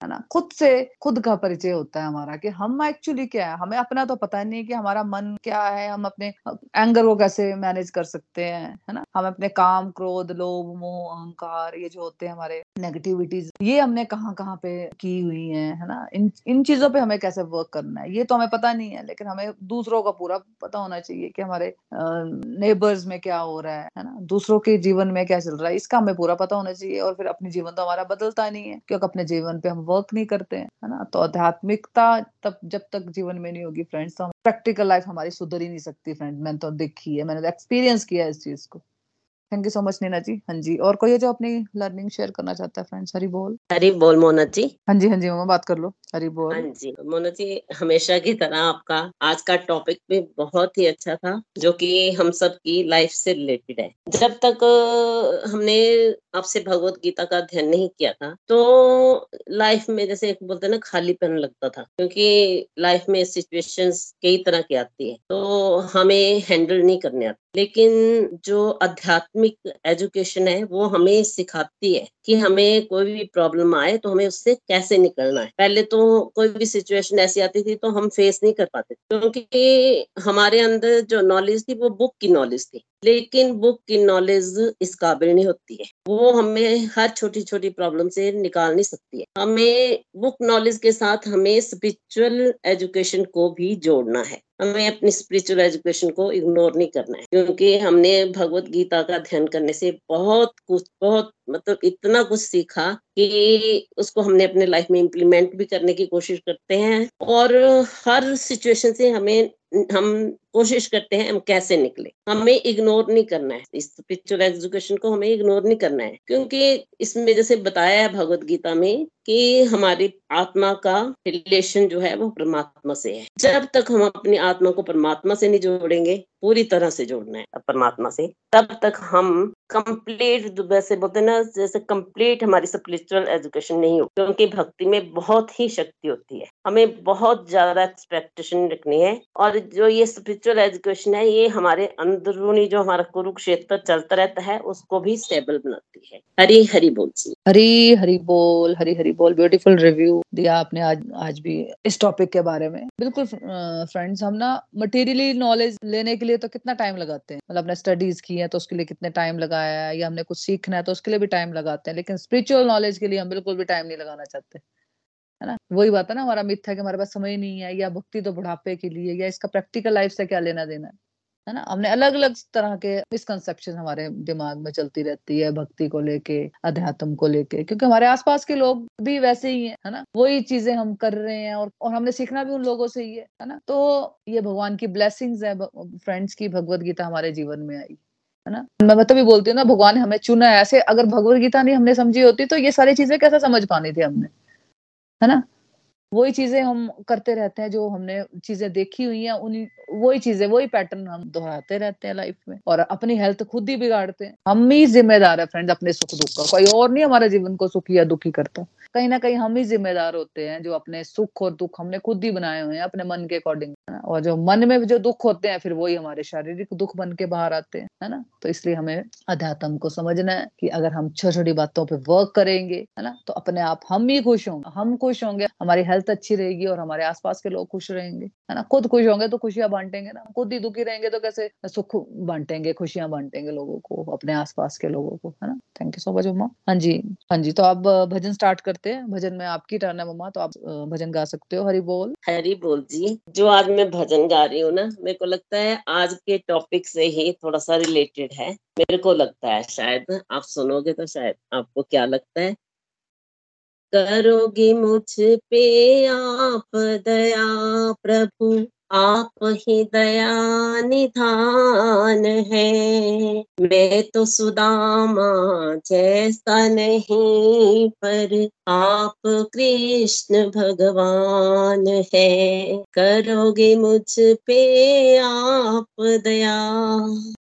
है ना? खुद से, खुद का परिचय होता है हमारा कि हम एक्चुअली क्या है? हमें अपना तो पता नहीं कि हमारा मन क्या है, हम अपने एंगर को कैसे मैनेज कर सकते हैं, है ना? हम अपने काम, क्रोध, लोभ, मोह, अहंकार, ये जो होते हैं हमारे नेगेटिविटीज ये हमने कहाँ कहाँ पे की हुई है है ना? इन इन चीज़ों पे हमें कैसे वर्क करना है? ये तो हमें पता नहीं है, लेकिन हमें दूसरों का पूरा पता होना चाहिए कि हमारे नेबर्स में क्या हो रहा है है ना? दूसरों के जीवन में क्या चल रहा है, इसका हमें पूरा पता होना चाहिए और फिर अपने जीवन तो हमारा बदलता नहीं है, क्योंकि अपने जीवन पे हम वर्क नहीं करते हैं, है ना? तो आध्यात्मिकता तब, जब तक जीवन में नहीं होगी फ्रेंड्स तो प्रैक्टिकल लाइफ हमारी सुधर ही नहीं सकती फ्रेंड मैंने तो देखी है, मैंने एक्सपीरियंस किया है इस चीज़ को। Thank you so much Neena ji हाँ जी और कोई है जो अपनी लर्निंग शेयर करना चाहता है फ्रेंड्स हरी बोल। हरी बोल मोना जी। हाँ जी हाँ जी मामा बात कर लो। हरी बोल। हाँ जी मोना जी हमेशा की तरह आपका आज का टॉपिक भी बहुत ही अच्छा था जो कि हम सब की लाइफ से रिलेटेड है। जब तक हमने आपसे भगवत गीता का अध्ययन नहीं किया था तो लाइफ में जैसे एक बोलते ना खाली खालीपन लगता था क्योंकि लाइफ में सिचुएशंस कई तरह की आती है तो हमें हैंडल नहीं करने आती। लेकिन जो आध्यात्मिक एजुकेशन है वो हमें सिखाती है। कि हमें कोई भी प्रॉब्लम आए तो हमें उससे कैसे निकलना है? पहले तो कोई भी सिचुएशन ऐसी आती थी तो हम फेस नहीं कर पाते क्योंकि हमारे अंदर जो नॉलेज थी वो बुक की नॉलेज थी, लेकिन बुक की नॉलेज इस काबिल नहीं होती है। वो हमें हर छोटी छोटी प्रॉब्लम से निकाल नहीं सकती है। हमें बुक नॉलेज के साथ हमें स्पिरिचुअल एजुकेशन को भी जोड़ना है। हमें अपनी स्पिरिचुअल एजुकेशन को इग्नोर नहीं करना है, क्योंकि हमने भगवत गीता का अध्ययन करने से बहुत कुछ, बहुत मतलब इतना कुछ सीखा कि उसको हमने अपने लाइफ में इम्प्लीमेंट भी करने की कोशिश करते हैं और हर सिचुएशन से हमें हम कोशिश करते हैं हम कैसे निकले। हमें इग्नोर नहीं करना है। इस स्पिरिचुअल एजुकेशन को हमें इग्नोर नहीं करना है। क्योंकि इसमें जैसे बताया है भगवत गीता में कि हमारी आत्मा का रिलेशन जो है वो परमात्मा से है। जब तक हम अपनी आत्मा को परमात्मा से नहीं जोड़ेंगे, पूरी तरह से जोड़ना है परमात्मा से, तब तक हम कंप्लीट वैसे बोलते ना, जैसे कंप्लीट हमारी स्पिरिचुअल एजुकेशन नहीं हो। क्योंकि भक्ति में बहुत ही शक्ति होती है। हमें बहुत ज़्यादा एक्सपेक्टेशन रखनी है। और जो ये स्पिरिचुअल एजुकेशन है, ये हमारे अंदरूनी जो हमारा कुरुक्षेत्र चलता रहता है, उसको भी स्टेबल बनाती है। हरी हरी बोल जी हरी हरी बोल, हरी हरी बोल। ब्यूटीफुल रिव्यू दिया आपने आज आज भी इस टॉपिक के बारे में। बिल्कुल फ्रेंड्स हम ना मटेरियली नॉलेज लेने के लिए तो कितना टाइम लगाते हैं? मतलब अपने स्टडीज़ की है तो उसके लिए कितने टाइम लगाया है? या हमने कुछ सीखना है तो उसके लिए भी टाइम लगाते हैं। लेकिन स्पिरिचुअल नॉलेज के लिए हम बिल्कुल भी टाइम नहीं लगाना चाहते। है ना? वही बात है ना, हमारा मिथ है कि हमारे पास समय नहीं है या भक्ति तो बुढ़ापे के लिए या इसका प्रैक्टिकल लाइफ से क्या लेना देना है? है ना? हमने अलग अलग तरह के मिसकनसेप्शन हमारे दिमाग में चलती रहती है भक्ति को लेके, अध्यात्म को लेके, क्योंकि हमारे आसपास के लोग भी वैसे ही हैं, है ना? वही चीज़ें हम कर रहे हैं और और हमने सीखना भी उन लोगों से ही है है ना? तो ये भगवान की ब्लेसिंग्स है फ्रेंड्स की भगवत गीता हमारे जीवन में आई, है ना? मैं मतलब भी बोलती हूँ ना, भगवान हमें चुना है, ऐसे अगर भगवत गीता नहीं हमने समझी होती तो ये सारी चीज़ें कैसे समझ पानी थी हमने? है ना? वही चीज़ें हम करते रहते हैं, जो हमने चीज़ें देखी हुई हैं उन वही चीज़ें, वही पैटर्न हम दोहराते रहते हैं लाइफ में। और अपनी हेल्थ खुद ही बिगाड़ते हैं। हम ही जिम्मेदार है फ्रेंड्स अपने सुख दुख का। कोई और नहीं हमारे जीवन को सुखी या दुखी करता। कहीं ना कहीं हम ही जिम्मेदार होते हैं, जो अपने सुख और दुख हमने खुद ही बनाए हुए हैं, अपने मन के अकॉर्डिंग और जो मन में जो दुख होते हैं, फिर वही हमारे शारीरिक दुख बन के बाहर आते हैं, है ना? तो इसलिए हमें अध्यात्म को समझना है कि अगर हम छोटी छोटी बातों पे वर्क करेंगे, है ना? तो अपने आप हम ही खुश होंगे, हम खुश होंगे, हमारी हेल्थ अच्छी रहेगी और हमारे आसपास के लोग खुश रहेंगे, है ना? खुद खुश होंगे तो खुशियाँ बांटेंगे ना? खुद ही दुखी रहेंगे तो कैसे? सुख बांटेंगे, खुशियाँ बांटेंगे लोगों को, अपने आसपास के लोगों को, है ना? थैंक यू सो मच मम्मा हाँ जी हाँ जी तो आप भजन स्टार्ट करते हैं। भजन में आपकी टर्न है मम्मा तो आप भजन गा सकते हो, हरी बोल। हरी बोल जी, जो आज मैं भजन गा रही हूँ ना, मेरे को लगता है आज के टॉपिक से ही थोड़ा सा रिलेटेड है। मेरे को लगता है शायद, आप सुनोगे तो शायद आपको क्या लगता है। करोगे मुझ पे आप, दया प्रभु। आप ही दया निधान है। मैं तो सुदामा जैसा नहीं, पर आप कृष्ण भगवान है। करोगे मुझ पे आप दया।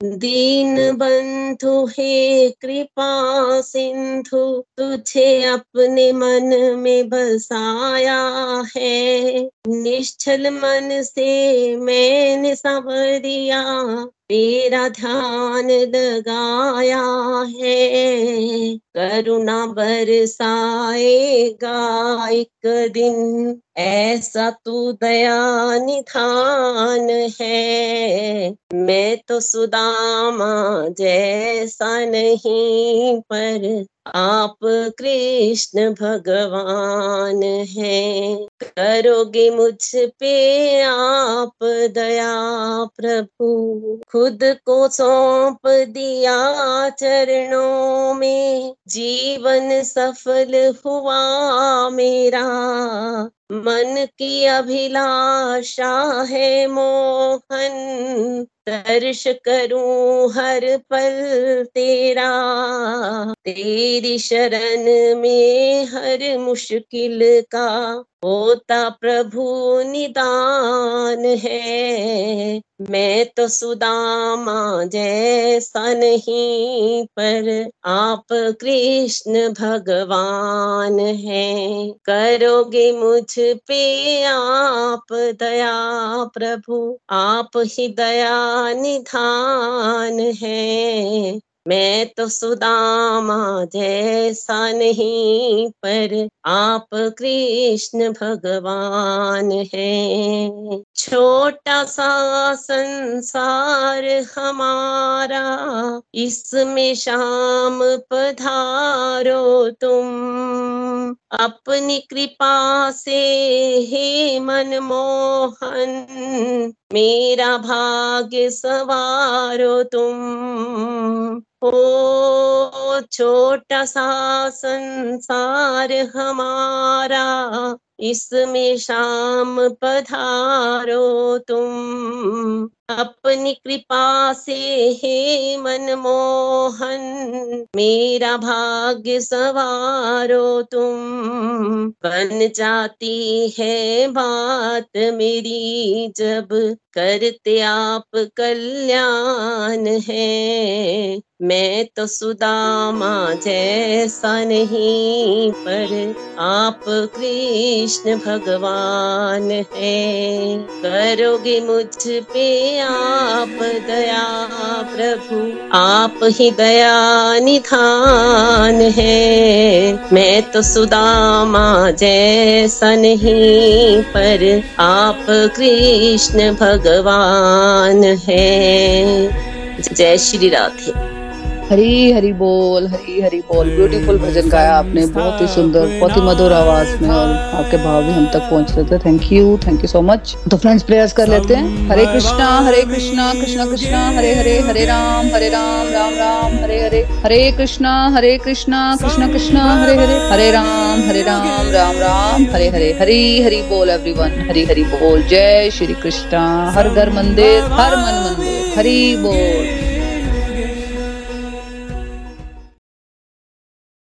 दीन बंधु हे कृपा सिंधु तुझे अपने मन में बसाया है। निश्चल मन से मैंने सवरिया तेरा ध्यान लगाया है, करुणा बरसाएगा एक दिन। ऐसा तू दया निधान है, मैं तो सुदामा जैसा नहीं, पर आप कृष्ण भगवान हैं। करोगे मुझ पे आप दया प्रभु। खुद को सौंप दिया चरणों में। जीवन सफल हुआ मेरा। मन की अभिलाषा है मोहन, दर्श करूँ हर पल तेरा। तेरी शरण में हर मुश्किल का होता प्रभु निदान है। मैं तो सुदामा जैसा नहीं, पर आप कृष्ण भगवान है। करोगे मुझ पे आप दया प्रभु, आप ही दया निधान है। मैं तो सुदामा जैसा नहीं, पर आप कृष्ण भगवान हैं। छोटा सा संसार हमारा, इसमें शाम पधारो तुम। अपनी कृपा से हे मनमोहन, मेरा भाग्य सवारो तुम। ओ छोटा सा संसार हमारा इसमें शाम पधारो तुम। अपनी कृपा से हे मनमोहन, मेरा भाग्य सवारो तुम। बन जाती है बात मेरी जब करते आप कल्याण है। मैं तो सुदामा जैसा नहीं, पर आप कृष्ण भगवान है। करोगे मुझ पे आप दया प्रभु, आप ही दया निधान है। मैं तो सुदामा जैसा नहीं, पर आप कृष्ण भगवान है। जय श्री राधे। हरी हरी बोल हरी हरी बोल ब्यूटीफुल भजन गाया आपने, बहुत ही सुंदर, बहुत ही मधुर आवाज़ में और आपके भाव भी हम तक पहुँच रहे थे। Thank you thank you so much तो फ्रेंड्स प्रेयर्स कर लेते हैं। हरे कृष्णा हरे कृष्णा कृष्णा कृष्णा, हरे हरे हरे राम हरे राम राम राम, हरे हरे हरे कृष्णा हरे कृष्णा कृष्णा कृष्णा, हरे हरे हरे राम हरे राम राम राम, हरे हरे, हरी हरी बोल एवरीवन हरी हरी बोल। जय श्री कृष्णा। हर घर मंदिर, हर मन मंदिर, हरी बोल।